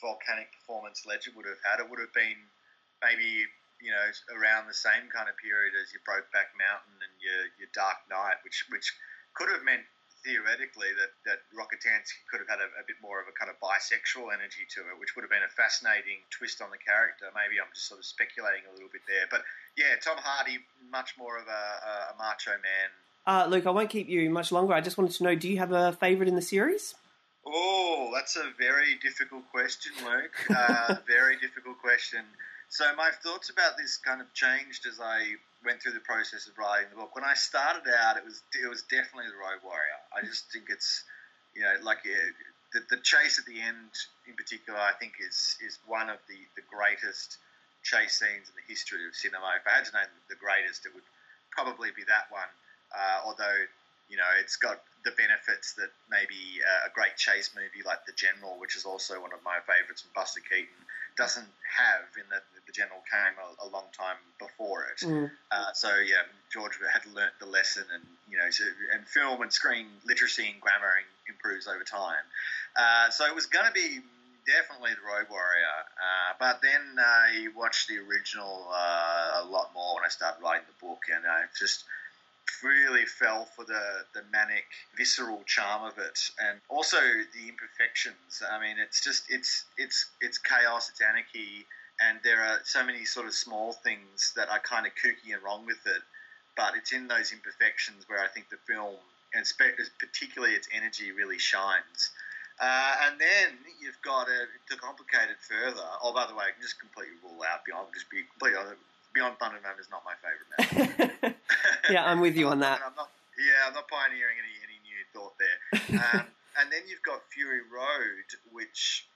volcanic performance Ledger would have had. It would have been maybe, you know, around the same kind of period as your Brokeback Mountain and your, your Dark Knight, which which could have meant theoretically that, that Rockatansky could have had a, a bit more of a kind of bisexual energy to it, which would have been a fascinating twist on the character. Maybe I'm just sort of speculating a little bit there. But yeah, Tom Hardy, much more of a, a, a macho man. Uh, Luke, I won't keep you much longer. I just wanted to know do you have a favourite in the series? Oh, that's a very difficult question, Luke. Uh, very difficult question. So my thoughts about this kind of changed as I went through the process of writing the book. When I started out, it was it was definitely the Road Warrior. I just think it's you know like the, the chase at the end in particular. I think is is one of the the greatest chase scenes in the history of cinema. If I had to name the greatest, it would probably be that one. Uh, although you know it's got the benefits that maybe uh, a great chase movie like The General, which is also one of my favourites from Buster Keaton, doesn't have in that The General came a, a long time before it. Mm. Uh, so yeah, George had learnt the lesson, and you know, so, and film and screen literacy and grammar improves over time. Uh, so it was going to be definitely the Road Warrior, uh, but then I watched the original uh, a lot more when I started writing the book, and I just really fell for the, the manic, visceral charm of it, and also the imperfections. I mean, it's just it's it's it's chaos, it's anarchy, and there are so many sort of small things that are kind of kooky and wrong with it. But it's in those imperfections where I think the film, and particularly its energy, really shines. Uh, and then you've got a, to complicate it further. Oh, by the way, I can just completely rule out Beyond. Just be completely Beyond Thunderdome is not my favourite now. yeah, I'm with you on that. I'm not, yeah, I'm not pioneering any, any new thought there. Um, and then you've got Fury Road, which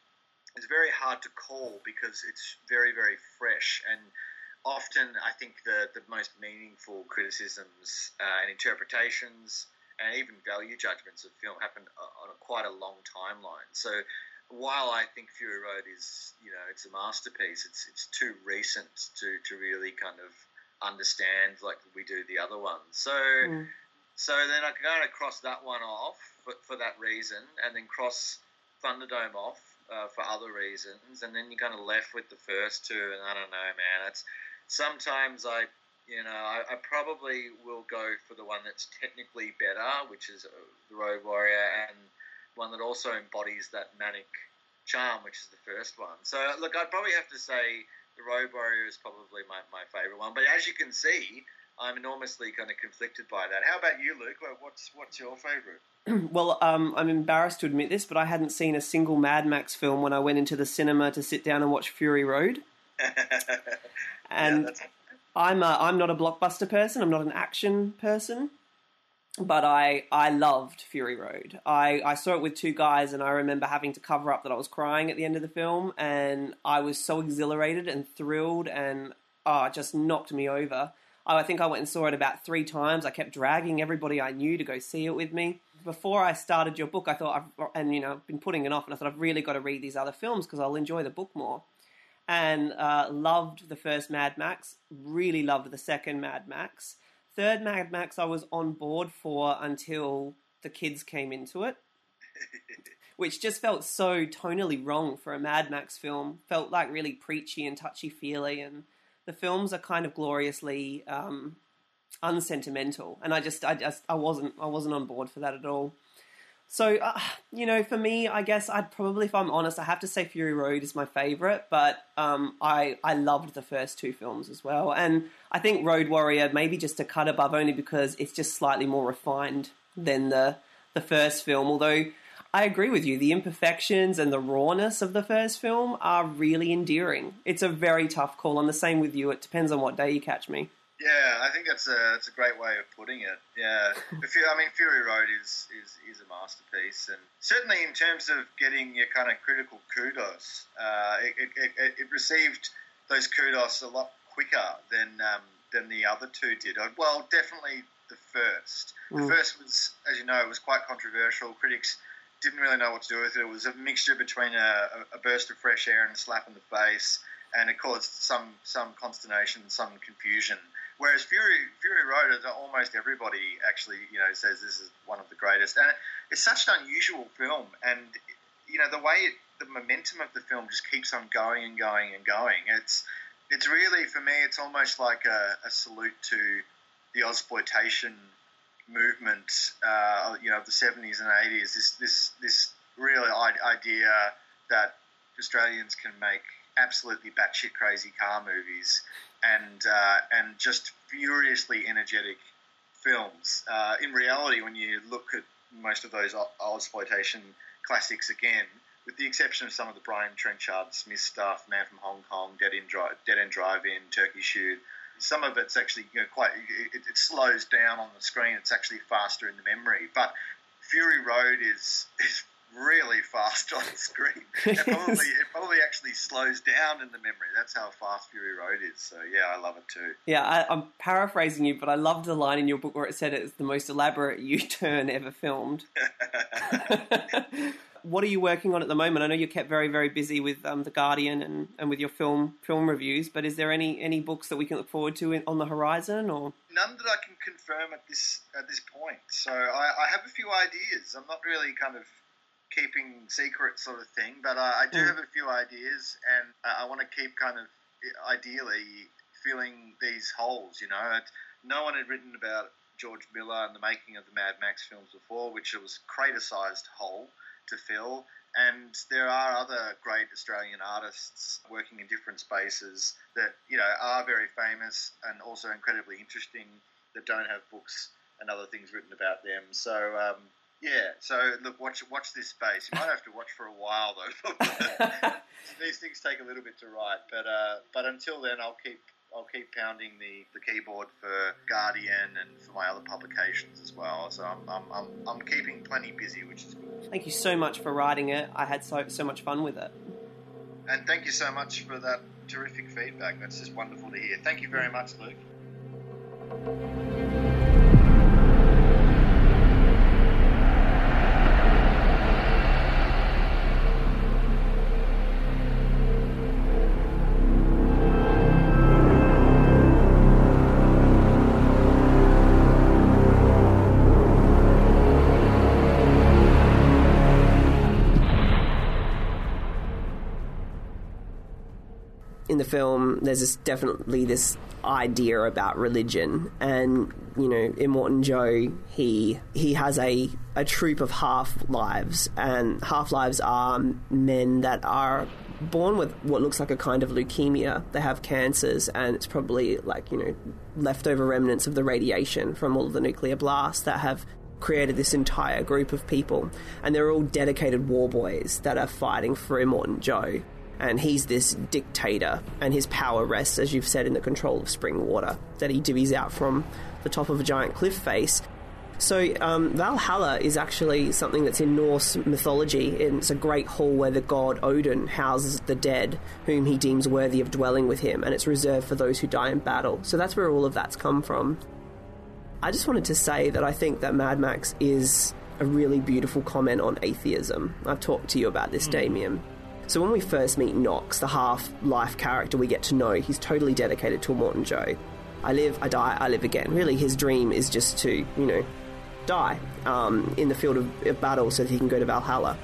is very hard to call because it's very, very fresh. And often, I think the, the most meaningful criticisms uh, and interpretations and even value judgments of film happen on a, quite a long timeline. So while I think Fury Road is, you know, it's a masterpiece, it's it's too recent to, to really kind of understand like we do the other ones. So Mm. so then I kind of cross that one off for, for that reason, and then cross Thunderdome off uh, for other reasons, and then you're kind of left with the first two, and I don't know, man. It's sometimes I, you know, I, I probably will go for the one that's technically better, which is uh, the Road Warrior, and one that also embodies that manic charm, which is the first one. So look, I'd probably have to say the Road Warrior is probably my, my favourite one. But as you can see, I'm enormously kind of conflicted by that. How about you, Luke? What's what's your favourite? well, um, I'm embarrassed to admit this, but I hadn't seen a single Mad Max film when I went into the cinema to sit down and watch Fury Road. And I'm a, I'm not a blockbuster person. I'm not an action person, but I I loved Fury Road. I, I saw it with two guys, and I remember having to cover up that I was crying at the end of the film, and I was so exhilarated and thrilled, and oh, it just knocked me over. I think I went and saw it about three times. I kept dragging everybody I knew to go see it with me. Before I started your book, I thought, I've, and you know, I've been putting it off, and I thought I've really got to read these other films because I'll enjoy the book more. And uh, loved the first Mad Max. Really loved the second Mad Max. Third Mad Max, I was on board for until the kids came into it, which just felt so tonally wrong for a Mad Max film. Felt like really preachy and touchy feely, and the films are kind of gloriously um, unsentimental. And I just, I just, I wasn't, I wasn't on board for that at all. So, uh, you know, for me, I guess I'd probably, if I'm honest, I have to say Fury Road is my favorite, but um, I, I loved the first two films as well. And I think Road Warrior maybe just a cut above only because it's just slightly more refined than the, the first film. Although I agree with you, the imperfections and the rawness of the first film are really endearing. It's a very tough call. I'm the same with you. It depends on what day you catch me. Yeah, I think that's a that's a great way of putting it. Yeah, I mean Fury Road is, is is a masterpiece, and certainly in terms of getting your kind of critical kudos, uh, it, it, it, it, received those kudos a lot quicker than um, than the other two did. Uh, well, definitely the first. The Mm. first was, as you know, it was quite controversial. Critics didn't really know what to do with it. It was a mixture between a, a burst of fresh air and a slap in the face, and it caused some some consternation, some confusion. Whereas Fury Fury Road, almost everybody actually you know says this is one of the greatest, and it's such an unusual film, and you know the way it, the momentum of the film just keeps on going and going and going. It's it's really for me, it's almost like a, a salute to the exploitation movement, uh, you know, of the seventies and eighties. This this this real idea that Australians can make absolutely batshit crazy car movies and uh, and just furiously energetic films. Uh, in reality, when you look at most of those old exploitation classics again, with the exception of some of the Brian Trenchard Smith stuff, Man from Hong Kong, Dead End Drive, Dead End Drive-In, Turkey Shoot. Some of it's actually you know, quite. It, it slows down on the screen. It's actually faster in the memory. But Fury Road is is really fast on the screen. It probably it probably actually slows down in the memory. That's how fast Fury Road is. So yeah, I love it too. Yeah, I, I'm paraphrasing you, but I loved the line in your book where it said it's the most elaborate U-turn ever filmed. what are you working on at the moment? I know you're kept very, very busy with um, the Guardian and, and with your film film reviews. But is there any any books that we can look forward to in, on the horizon? Or none that I can confirm at this at this point. So I, I have a few ideas. I'm not really kind of keeping secret sort of thing, but I, I do Mm. have a few ideas, and uh, I want to keep kind of ideally filling these holes. You know, no one had written about George Miller and the making of the Mad Max films before, which was a crater-sized hole to fill. And there are other great Australian artists working in different spaces that you know are very famous and also incredibly interesting that don't have books and other things written about them. So um, yeah, so look, watch watch this space. You might have to watch for a while though. These things take a little bit to write, but uh, but until then, I'll keep I'll keep pounding the, the keyboard for Guardian and for my other publications as well. So I'm I'm, I'm, I'm keeping plenty busy, which is good. thank you so much for writing it. I had so so much fun with it. And thank you so much for that terrific feedback. That's just wonderful to hear. Thank you very much, Luke. Film, there's this, definitely this idea about religion, and you know, Immortan Joe, he he has a a troop of half lives, and half lives are men that are born with what looks like a kind of leukemia. They have cancers, and it's probably like you know leftover remnants of the radiation from all the nuclear blasts that have created this entire group of people, and they're all dedicated war boys that are fighting for Immortan Joe and he's this dictator, and his power rests, as you've said, in the control of spring water that he divvies out from the top of a giant cliff face. So um, Valhalla is actually something that's in Norse mythology. It's a great hall where the god Odin houses the dead, whom he deems worthy of dwelling with him, and it's reserved for those who die in battle. So that's where all of that's come from. I just wanted to say that I think that Mad Max is a really beautiful comment on atheism. I've talked to you about this, Damien. So when we first meet Knox, the half-life character we get to know, he's totally dedicated to Immortan Joe. I live, I die, I live again. Really, his dream is just to, you know, die um, in the field of, of battle so that he can go to Valhalla.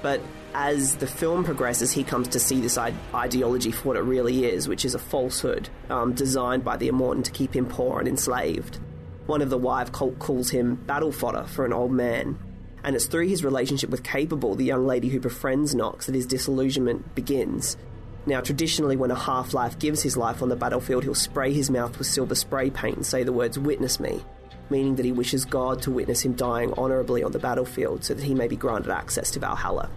But as the film progresses, he comes to see this ideology for what it really is, which is a falsehood um, designed by the Immortan to keep him poor and enslaved. One of the wife cult calls him battle fodder for an old man. And it's through his relationship with Capable, the young lady who befriends Knox, that his disillusionment begins. Now, traditionally, when a half life gives his life on the battlefield, he'll spray his mouth with silver spray paint and say the words, Witness me, meaning that he wishes God to witness him dying honourably on the battlefield so that he may be granted access to Valhalla.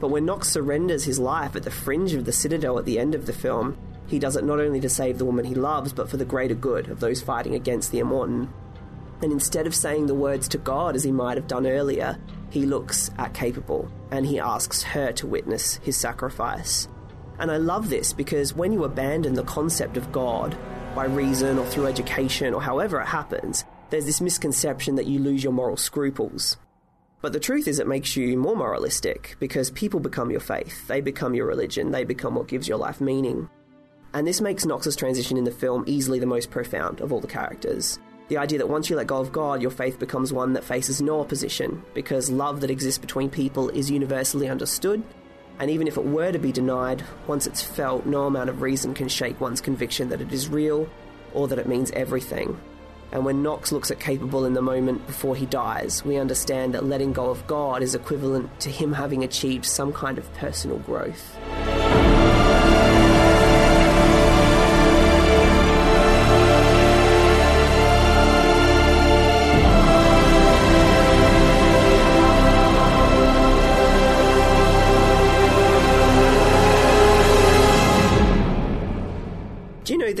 But when Knox surrenders his life at the fringe of the citadel at the end of the film, He does it not only to save the woman he loves, but for the greater good of those fighting against the Immortan. And instead of saying the words to God as he might have done earlier, he looks at Capable and he asks her to witness his sacrifice. And I love this because when you abandon the concept of God by reason or through education or however it happens, there's this misconception that you lose your moral scruples. But the truth is, it makes you more moralistic because people become your faith, they become your religion, they become what gives your life meaning. And this makes Knox's transition in the film easily the most profound of all the characters. The idea that once you let go of God, your faith becomes one that faces no opposition, because love that exists between people is universally understood, and even if it were to be denied, once it's felt, no amount of reason can shake one's conviction that it is real or that it means everything. And when Knox looks at Capable in the moment before he dies, we understand that letting go of God is equivalent to him having achieved some kind of personal growth.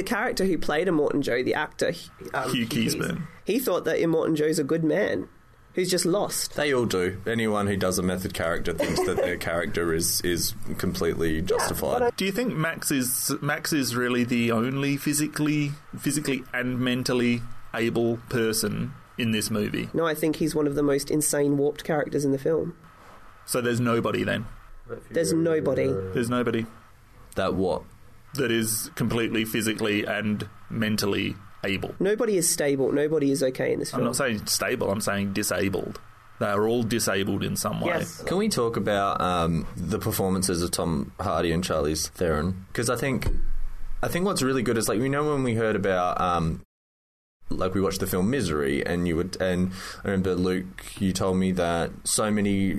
Character who played Immortan Joe, the actor um, Hugh Keays-Byrne. He thought that Immortan Joe's a good man who's just lost. They all do. Anyone who does a method character thinks that their character is is completely justified. Do you think Max is Max is really the only physically physically and mentally able person in this movie? No, I think he's one of the most insane, warped characters in the film. So there's nobody then. There's nobody. There's nobody That what? That is completely physically and mentally able. Nobody is stable. Nobody is okay in this film. I'm not saying stable. I'm saying disabled. They are all disabled in some way. Yes. Can we talk about um, the performances of Tom Hardy and Charlize Theron? Because I think, I think what's really good is like you know when we heard about. Um, like we watched the film Misery, and you would, and I remember Luke, you told me that so many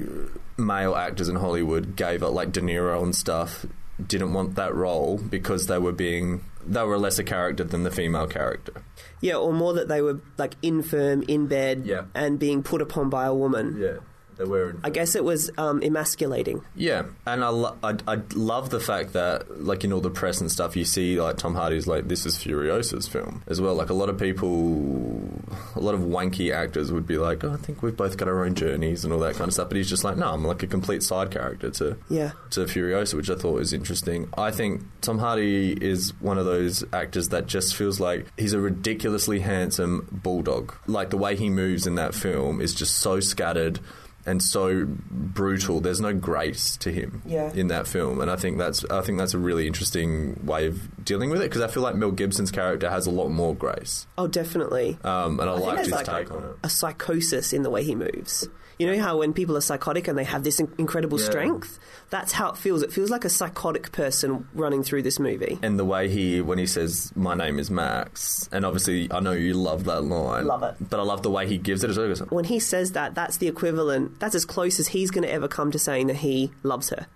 male actors in Hollywood gave up, like De Niro and stuff, didn't want that role because they were being they were a lesser character than the female character. Yeah, or more that they were like infirm in bed Yeah. and being put upon by a woman. Yeah, they were. I guess it was um, emasculating. Yeah, and I, lo- I, I love the fact that, like in all the press and stuff, you see like Tom Hardy's like this is Furiosa's film as well. Like a lot of people, a lot of wanky actors would be like, oh, I think we've both got our own journeys and all that kind of stuff. But he's just like, no, I'm like a complete side character to Yeah. to Furiosa, which I thought was interesting. I think Tom Hardy is one of those actors that just feels like he's a ridiculously handsome bulldog. Like the way he moves in that film is just so scattered and so brutal. There's no grace to him Yeah. in that film, and I think that's I think that's a really interesting way of dealing with it because I feel like Mel Gibson's character has a lot more grace, Oh, definitely. um, and I, I liked his like take on it. a psychosis in the way he moves. You know how when people are psychotic and they have this in- incredible Yeah. strength? That's how it feels. It feels like a psychotic person running through this movie. And the way he, when he says, "My name is Max," and obviously I know you love that line, Love it. but I love the way he gives it as well. When he says that, that's the equivalent, that's as close as he's going to ever come to saying that he loves her.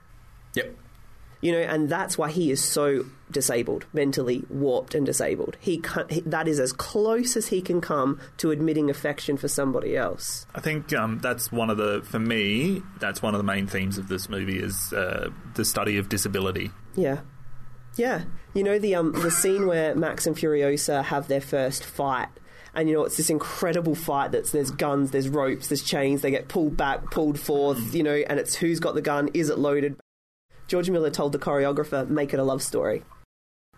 Yep. You know, and that's why he is so disabled, mentally warped and disabled. He, can he that is as close as he can come to admitting affection for somebody else. I think um, that's one of the, for me, that's one of the main themes of this movie is uh, the study of disability. Yeah. Yeah. You know the um the scene where Max and Furiosa have their first fight. And you know it's this incredible fight that's there's guns, there's ropes, there's chains, they get pulled back, pulled forth, you know, and it's who's got the gun, is it loaded? George Miller told the choreographer, make it a love story.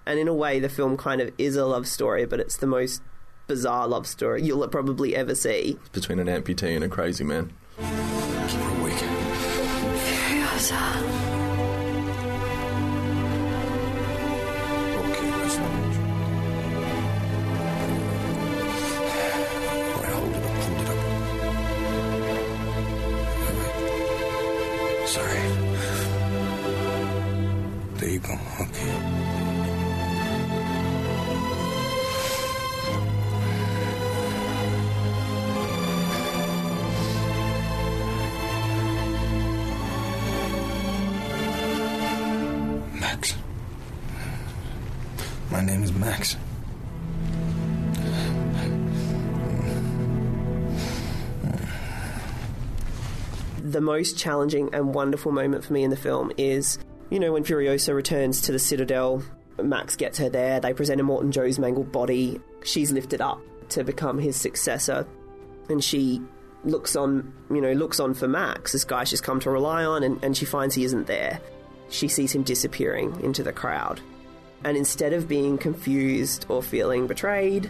And in a way the film kind of is a love story, but it's the most bizarre love story you'll probably ever see. between an amputee and a crazy man. Keep her awake. Okay, the most challenging and wonderful moment for me in the film is, you know, when Furiosa returns to the Citadel Max gets her there. They present Immortan Joe's mangled body. She's lifted up to become his successor, and she looks on, you know, looks on for Max, this guy she's come to rely on, and, and she finds he isn't there. She sees him disappearing into the crowd. And instead of being confused or feeling betrayed,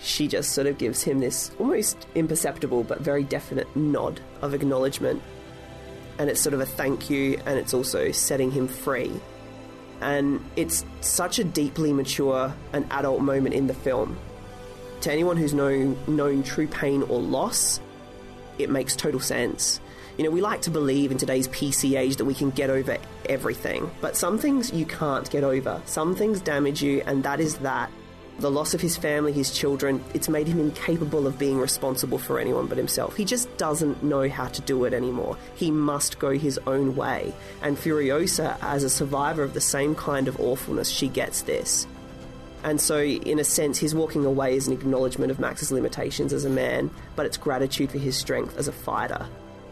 she just sort of gives him this almost imperceptible but very definite nod of acknowledgement. And it's sort of a thank you, and it's also setting him free. And it's such a deeply mature and adult moment in the film. To anyone who's known, known true pain or loss, it makes total sense. You know, we like to believe in today's PC age that we can get over everything, but some things you can't get over. Some things damage you, and that is that. The loss of his family, his children, it's made him incapable of being responsible for anyone but himself. He just doesn't know how to do it anymore. He must go his own way. And Furiosa, as a survivor of the same kind of awfulness, she gets this. And so, in a sense, his walking away is an acknowledgement of Max's limitations as a man, but it's gratitude for his strength as a fighter.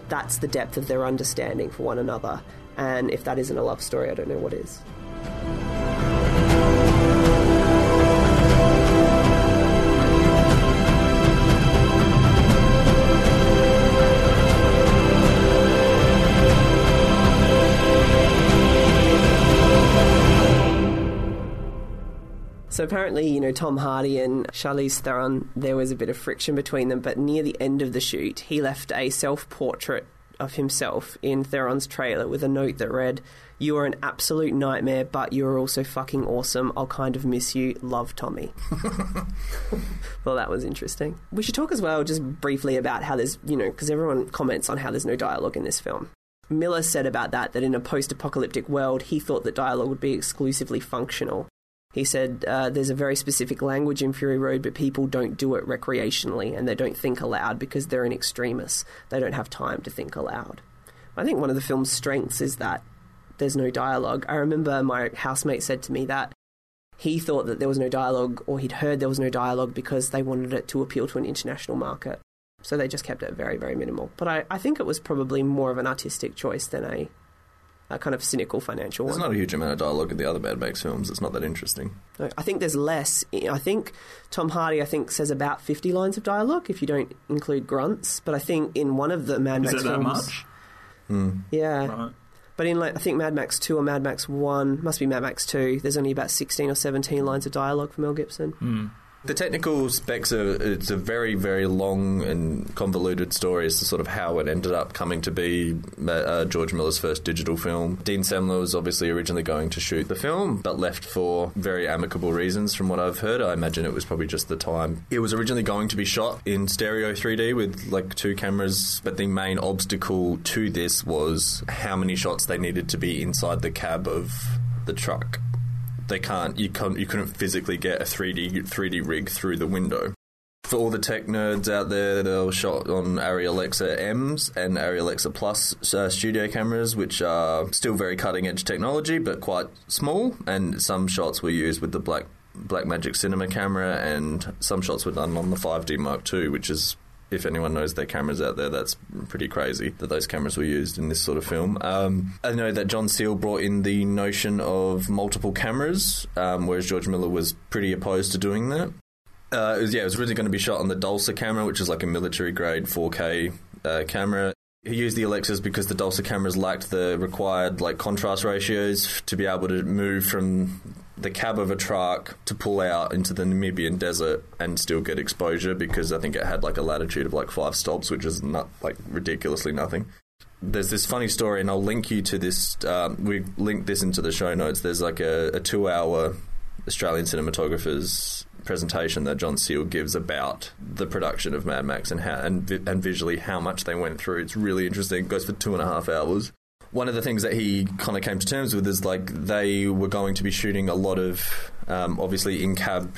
That's the depth of their understanding for one another. And if that isn't a love story, I don't know what is. So apparently, you know, Tom Hardy and Charlize Theron, there was a bit of friction between them, but near the end of the shoot, he left a self-portrait of himself in Theron's trailer with a note that read, "You are an absolute nightmare, but you are also fucking awesome. I'll kind of miss you. Love, Tommy." well, that was interesting. We should talk as well, just briefly, about how there's, you know, because everyone comments on how there's no dialogue in this film. Miller said about that that in a post-apocalyptic world, he thought that dialogue would be exclusively functional. He said uh, there's a very specific language in Fury Road, but people don't do it recreationally and they don't think aloud because they're an extremist. They don't have time to think aloud. I think one of the film's strengths is that there's no dialogue. I remember my housemate said to me that he thought that there was no dialogue, or he'd heard there was no dialogue because they wanted it to appeal to an international market. So they just kept it very, very minimal. But I, I think it was probably more of an artistic choice than a a kind of cynical financial There's one. not a huge amount of dialogue in the other Mad Max films. It's not that interesting. No, I think there's less. I think Tom Hardy, I think, says about 50 lines of dialogue if you don't include grunts. But I think in one of the Mad Is Max it that films, much? Hmm. yeah. Right. But in like I think Mad Max 2 or Mad Max 1, must be Mad Max 2. There's only about 16 or 17 lines of dialogue for Mel Gibson. Hmm. The technical specs are it's a very very long and convoluted story as to sort of how it ended up coming to be uh, George Miller's first digital film. Dean Semler was obviously originally going to shoot the film, but left for very amicable reasons. From what I've heard, I imagine it was probably just the time. It was originally going to be shot in stereo 3D with like two cameras, but the main obstacle to this was how many shots they needed to be inside the cab of the truck they can't you can't you couldn't physically get a 3D 3D rig through the window. For all the tech nerds out there, they were shot on Arri Alexa M's and Arri Alexa Plus uh, studio cameras, which are still very cutting edge technology, but quite small. And some shots were used with the Black Blackmagic Cinema camera, and some shots were done on the 5D Mark II, which is if anyone knows their cameras out there, that's pretty crazy that those cameras were used in this sort of film. Um, I know that John Seale brought in the notion of multiple cameras, um, whereas George Miller was pretty opposed to doing that. Uh, it was, yeah, it was originally going to be shot on the Dulce camera, which is like a military grade 4K uh, camera. He used the Alexas because the Dulce cameras lacked the required like contrast ratios to be able to move from the cab of a truck to pull out into the Namibian desert and still get exposure because I think it had like a latitude of like five stops, which is not like ridiculously nothing. There's this funny story, and I'll link you to this. Um, we linked this into the show notes. There's like a, a two hour Australian cinematographers presentation that John Seale gives about the production of Mad Max and how and, and visually how much they went through. It's really interesting. It goes for two and a half hours one of the things that he kind of came to terms with is like they were going to be shooting a lot of um, obviously in cab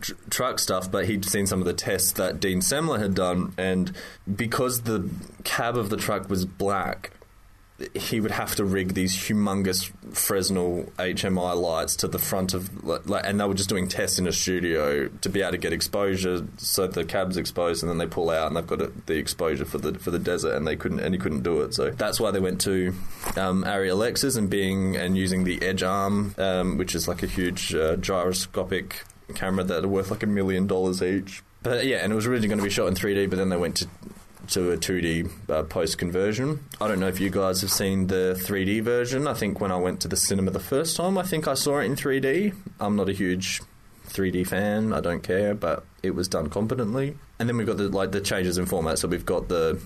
tr- truck stuff, but he'd seen some of the tests that Dean Semler had done, and because the cab of the truck was black. He would have to rig these humongous Fresnel HMI lights to the front of, like, and they were just doing tests in a studio to be able to get exposure. So the cab's exposed, and then they pull out, and they've got a, the exposure for the for the desert, and they couldn't, and he couldn't do it. So that's why they went to um, Arri Alexas and being and using the Edge Arm, um, which is like a huge uh, gyroscopic camera that are worth like a million dollars each. But yeah, and it was originally going to be shot in 3D, but then they went to to a 2D uh, post conversion. I don't know if you guys have seen the 3D version. I think when I went to the cinema the first time, I think I saw it in 3D. I'm not a huge 3D fan. I don't care, but it was done competently. And then we've got the like the changes in format. So we've got the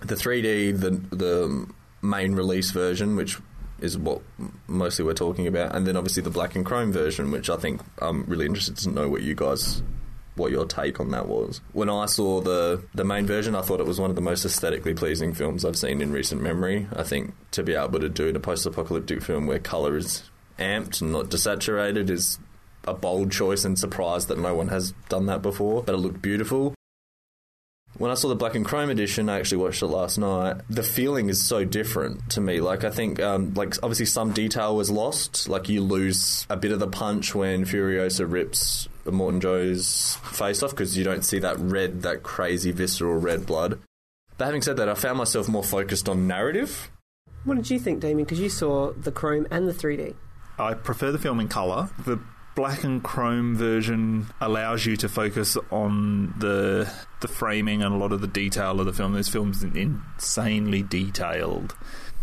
the 3D, the the main release version, which is what mostly we're talking about, and then obviously the black and chrome version, which I think I'm really interested to know what you guys what your take on that was. When I saw the the main version, I thought it was one of the most aesthetically pleasing films I've seen in recent memory. I think to be able to do a post-apocalyptic film where color is amped and not desaturated is a bold choice and surprised that no one has done that before. But it looked beautiful. When I saw the black and chrome edition, I actually watched it last night. The feeling is so different to me. Like I think, um, like obviously some detail was lost. Like you lose a bit of the punch when Furiosa rips Morton Joe's face off because you don't see that red, that crazy visceral red blood. But having said that, I found myself more focused on narrative. What did you think, Damien? Because you saw the chrome and the 3D. I prefer the film in colour. The black and chrome version allows you to focus on the the framing and a lot of the detail of the film. This film's insanely detailed,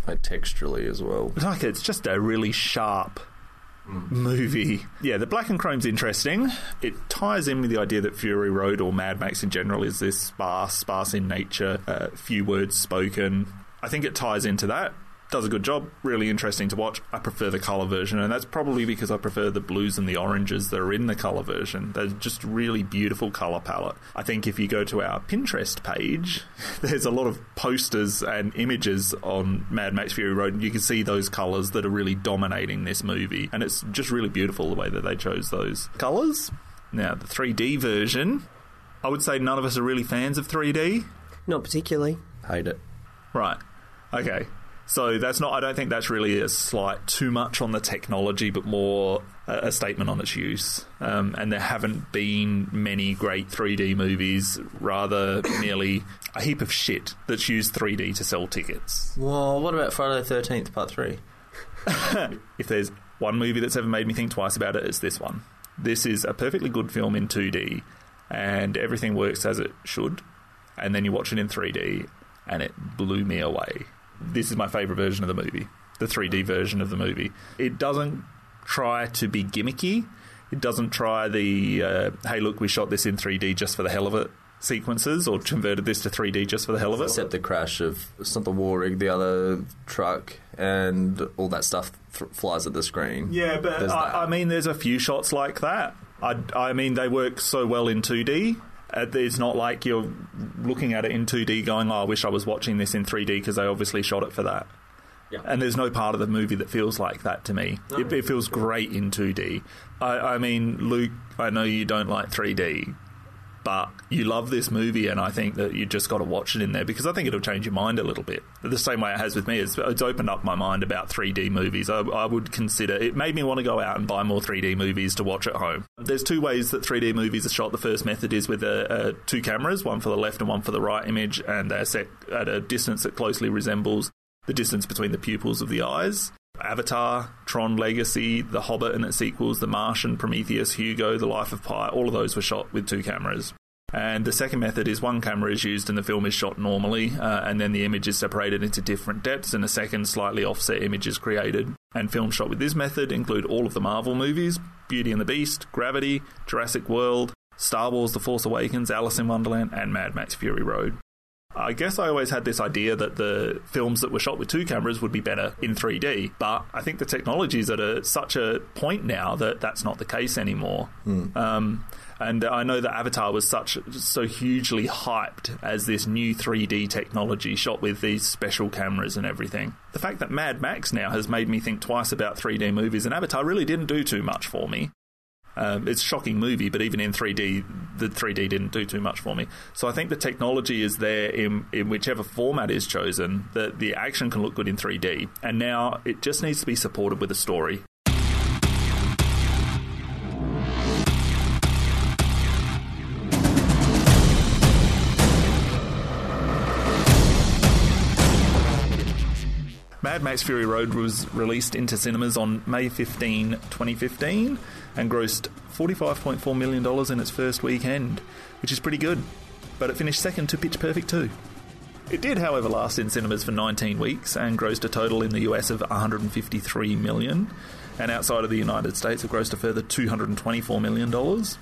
like texturally as well. Like it's just a really sharp movie. Yeah, the black and chrome's interesting. It ties in with the idea that Fury Road or Mad Max in general is this sparse, sparse in nature, uh, few words spoken. I think it ties into that does a good job. Really interesting to watch. I prefer the color version, and that's probably because I prefer the blues and the oranges that are in the color version. They're just really beautiful color palette. I think if you go to our Pinterest page, there's a lot of posters and images on Mad Max Fury Road, and you can see those colors that are really dominating this movie, and it's just really beautiful the way that they chose those colors. Now, the 3D version, I would say none of us are really fans of 3D. Not particularly. Hate it. Right. Okay. So that's not. I don't think that's really a slight too much on the technology, but more a, a statement on its use. Um, and there haven't been many great 3D movies. Rather, merely a heap of shit that's used 3D to sell tickets. Well, what about Friday the Thirteenth Part Three? if there's one movie that's ever made me think twice about it, it's this one. This is a perfectly good film in 2D, and everything works as it should. And then you watch it in 3D, and it blew me away this is my favorite version of the movie, the 3D version of the movie. It doesn't try to be gimmicky. It doesn't try the uh, hey look we shot this in 3D just for the hell of it sequences or converted this to 3D just for the hell of it. Except the crash of it's not the war rig, the other truck, and all that stuff th- flies at the screen. Yeah, but I, I, mean, there's a few shots like that. I, I mean, they work so well in 2D. Uh, it's not like you're looking at it in 2D going, oh, I wish I was watching this in 3D because they obviously shot it for that. Yeah. And there's no part of the movie that feels like that to me. No. It, it, feels great in 2D. I, I mean, Luke, I know you don't like 3D, but you love this movie, and I think that you just got to watch it in there because I think it'll change your mind a little bit. The same way it has with me. It's, it's opened up my mind about 3D movies. I, I, would consider it made me want to go out and buy more 3D movies to watch at home. There's two ways that 3D movies are shot. The first method is with a, a two cameras, one for the left and one for the right image, and they're set at a distance that closely resembles the distance between the pupils of the eyes. Avatar, Tron Legacy, The Hobbit and its sequels, The Martian, Prometheus, Hugo, The Life of Pi, all of those were shot with two cameras. And the second method is one camera is used and the film is shot normally, uh, and then the image is separated into different depths, and a second slightly offset image is created. And films shot with this method include all of the Marvel movies Beauty and the Beast, Gravity, Jurassic World, Star Wars The Force Awakens, Alice in Wonderland, and Mad Max Fury Road. I guess I always had this idea that the films that were shot with two cameras would be better in 3D, but I think the technology is at a, such a point now that that's not the case anymore. Mm. Um, and I know that Avatar was such so hugely hyped as this new 3D technology shot with these special cameras and everything. The fact that Mad Max now has made me think twice about 3D movies, and Avatar really didn't do too much for me. Um, it's a shocking movie, but even in 3D, the 3D didn't do too much for me. So I think the technology is there in, in whichever format is chosen, that the action can look good in 3D. And now it just needs to be supported with a story. Mad Max Fury Road was released into cinemas on May 15, 2015, and grossed $45.4 million in its first weekend, which is pretty good. But it finished second to Pitch Perfect 2. It did, however, last in cinemas for 19 weeks and grossed a total in the US of 153 million. and outside of the United States, it grossed a further 224 million dollars,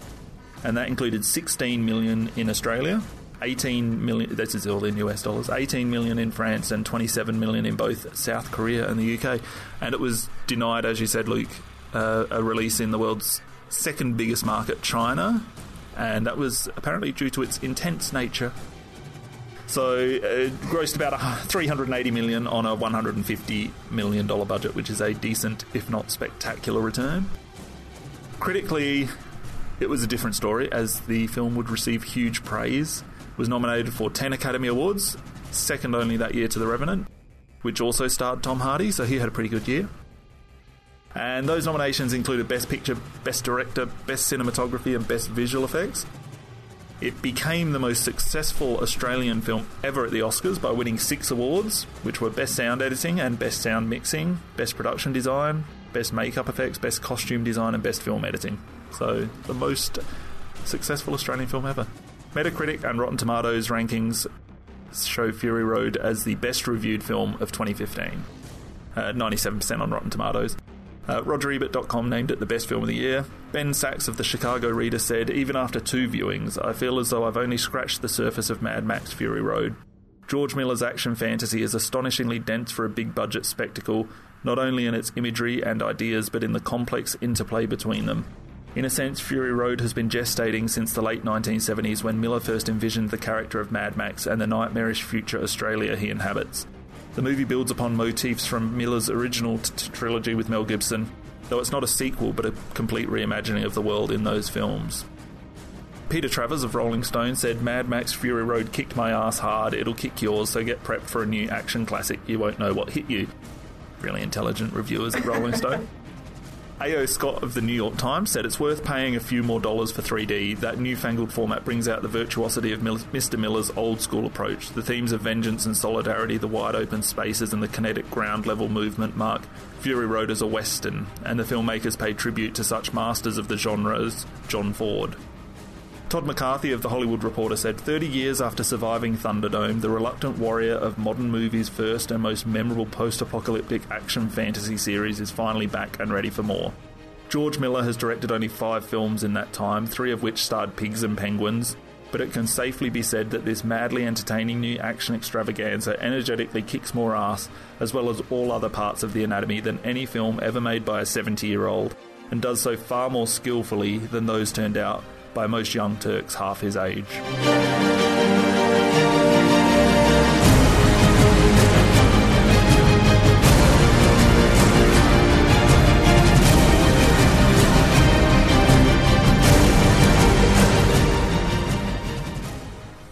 and that included 16 million in Australia, 18 million, this is all in US dollars, 18 million in France and 27 million in both South Korea and the UK. And it was denied, as you said, Luke, uh, a release in the world's second biggest market, China, and that was apparently due to its intense nature. So it grossed about 380 million on a 150 million dollar budget, which is a decent, if not spectacular, return. Critically, it was a different story, as the film would receive huge praise was nominated for 10 Academy Awards, second only that year to The Revenant, which also starred Tom Hardy, so he had a pretty good year. And those nominations included Best Picture, Best Director, Best Cinematography, and Best Visual Effects. It became the most successful Australian film ever at the Oscars by winning six awards, which were Best Sound Editing and Best Sound Mixing, Best Production Design, Best Makeup Effects, Best Costume Design, and Best Film Editing. So, the most successful Australian film ever. Metacritic and Rotten Tomatoes rankings show Fury Road as the best reviewed film of 2015. Uh, 97% on Rotten Tomatoes. Uh, RogerEbert.com named it the best film of the year. Ben Sachs of the Chicago Reader said, Even after two viewings, I feel as though I've only scratched the surface of Mad Max Fury Road. George Miller's action fantasy is astonishingly dense for a big budget spectacle, not only in its imagery and ideas, but in the complex interplay between them. In a sense, Fury Road has been gestating since the late 1970s when Miller first envisioned the character of Mad Max and the nightmarish future Australia he inhabits. The movie builds upon motifs from Miller's original t- trilogy with Mel Gibson, though it's not a sequel but a complete reimagining of the world in those films. Peter Travers of Rolling Stone said, Mad Max Fury Road kicked my ass hard, it'll kick yours, so get prepped for a new action classic, you won't know what hit you. Really intelligent reviewers at Rolling Stone. A.O. Scott of the New York Times said it's worth paying a few more dollars for 3D. That newfangled format brings out the virtuosity of Mr. Miller's old school approach. The themes of vengeance and solidarity, the wide open spaces, and the kinetic ground level movement mark Fury Road as a western, and the filmmakers pay tribute to such masters of the genre as John Ford. Todd McCarthy of The Hollywood Reporter said 30 years after surviving Thunderdome, the reluctant warrior of modern movies' first and most memorable post apocalyptic action fantasy series is finally back and ready for more. George Miller has directed only five films in that time, three of which starred pigs and penguins, but it can safely be said that this madly entertaining new action extravaganza energetically kicks more ass, as well as all other parts of the anatomy, than any film ever made by a 70 year old, and does so far more skillfully than those turned out by most young Turks half his age.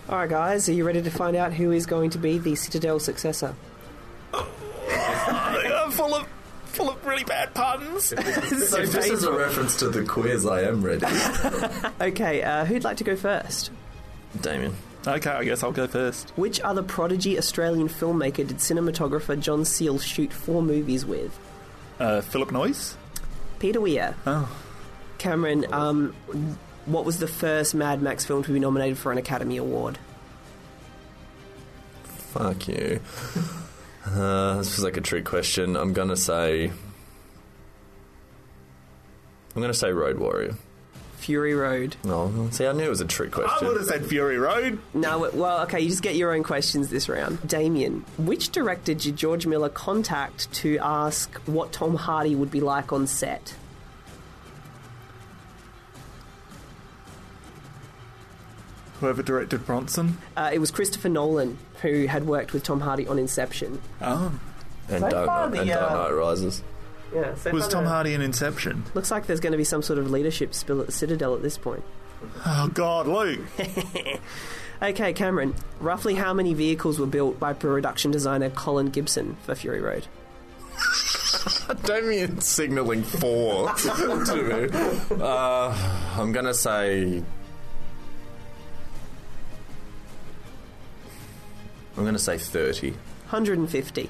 Alright, guys, are you ready to find out who is going to be the Citadel successor? I'm full of full of really bad puns. so if this is a reference to the quiz, I am ready. okay, uh, who'd like to go first? Damien. Okay, I guess I'll go first. Which other prodigy Australian filmmaker did cinematographer John Seale shoot four movies with? Uh, Philip Noyce? Peter Weir. Oh. Cameron, um, what was the first Mad Max film to be nominated for an Academy Award? Fuck you. Uh, this feels like a trick question. I'm gonna say. I'm gonna say Road Warrior. Fury Road. No, see, I knew it was a trick question. I would have said Fury Road. No, well, okay, you just get your own questions this round. Damien, which director did George Miller contact to ask what Tom Hardy would be like on set? Whoever directed Bronson? Uh, it was Christopher Nolan, who had worked with Tom Hardy on Inception. Oh. And, So Dark, far, Knight, the, and Dark uh, Knight Rises. Yeah, so Was Tom Hardy in Inception? Looks like there's going to be some sort of leadership spill at the Citadel at this point. Oh God, Luke! Okay, Cameron. Roughly how many vehicles were built by production designer Colin Gibson for Fury Road? Damien signalling four to me. Uh, I'm gonna say. I'm gonna say thirty. 150.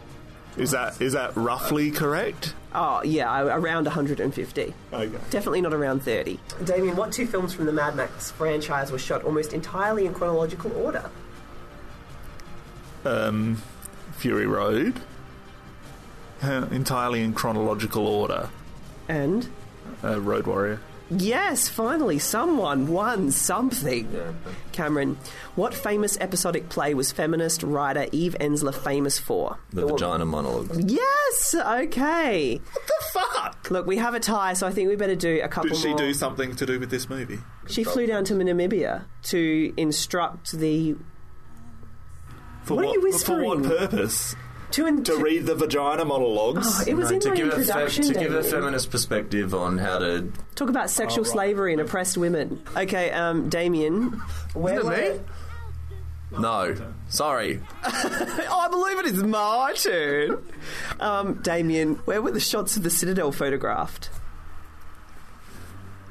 Is that is that roughly correct? Oh, yeah, I- around 150. Okay. Definitely not around 30. Damien, what two films from the Mad Max franchise were shot almost entirely in chronological order? Um, Fury Road. Uh, entirely in chronological order. And? Uh, Road Warrior. Yes, finally, someone won something. Cameron, what famous episodic play was feminist writer Eve Ensler famous for? The vagina monologue. Yes, okay. What the fuck? Look, we have a tie, so I think we better do a couple Did she more. do something to do with this movie? She flew down to Namibia to instruct the. For What are you whispering? For what purpose? To, in- To read the vagina monologues. Oh, it was in to my give a fe- introduction. to give a Damien. feminist perspective on how to. Talk about sexual slavery and oppressed women. Okay, um, Damien. Where Isn't it were- me? No, sorry. Oh, I believe it is my turn. Um, Damien, where were the shots of the Citadel photographed?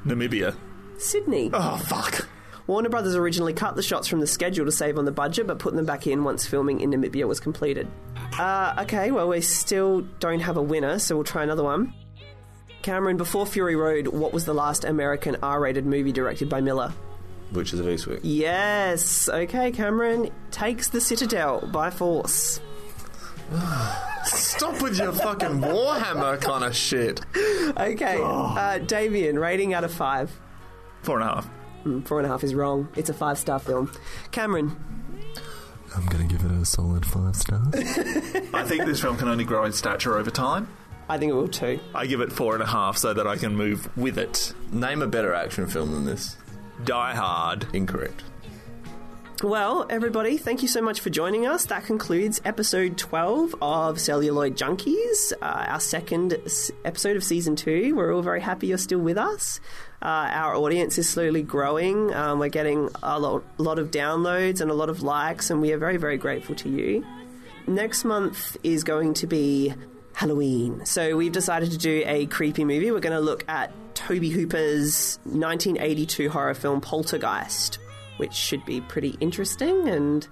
Namibia. Sydney. Oh fuck. Warner Brothers originally cut the shots from the schedule to save on the budget, but put them back in once filming in Namibia was completed. Uh, okay, well, we still don't have a winner, so we'll try another one. Cameron, before Fury Road, what was the last American R rated movie directed by Miller? Witches of Eastwick. Yes. Okay, Cameron takes the Citadel by force. Stop with your fucking Warhammer kind of shit. Okay, uh, Damien, rating out of five. Four and a half. Mm, Four and a half is wrong. It's a five star film. Cameron, I'm gonna give it a solid five stars. I think this film can only grow in stature over time. I think it will too. I give it four and a half so that I can move with it. Name a better action film than this. Die Hard. Incorrect. Well, everybody, thank you so much for joining us. That concludes episode 12 of Celluloid Junkies, uh, our second episode of season two. We're all very happy you're still with us. Uh, our audience is slowly growing. Um, we're getting a lot of downloads and a lot of likes, and we are very, very grateful to you. Next month is going to be Halloween. So we've decided to do a creepy movie. We're going to look at Tobe Hooper's 1982 horror film Poltergeist, which should be pretty interesting. And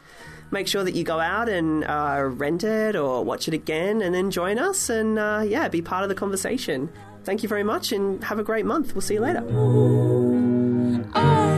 make sure that you go out and uh, rent it or watch it again and then join us and, uh, yeah, be part of the conversation. Thank you very much and have a great month. We'll see you later. and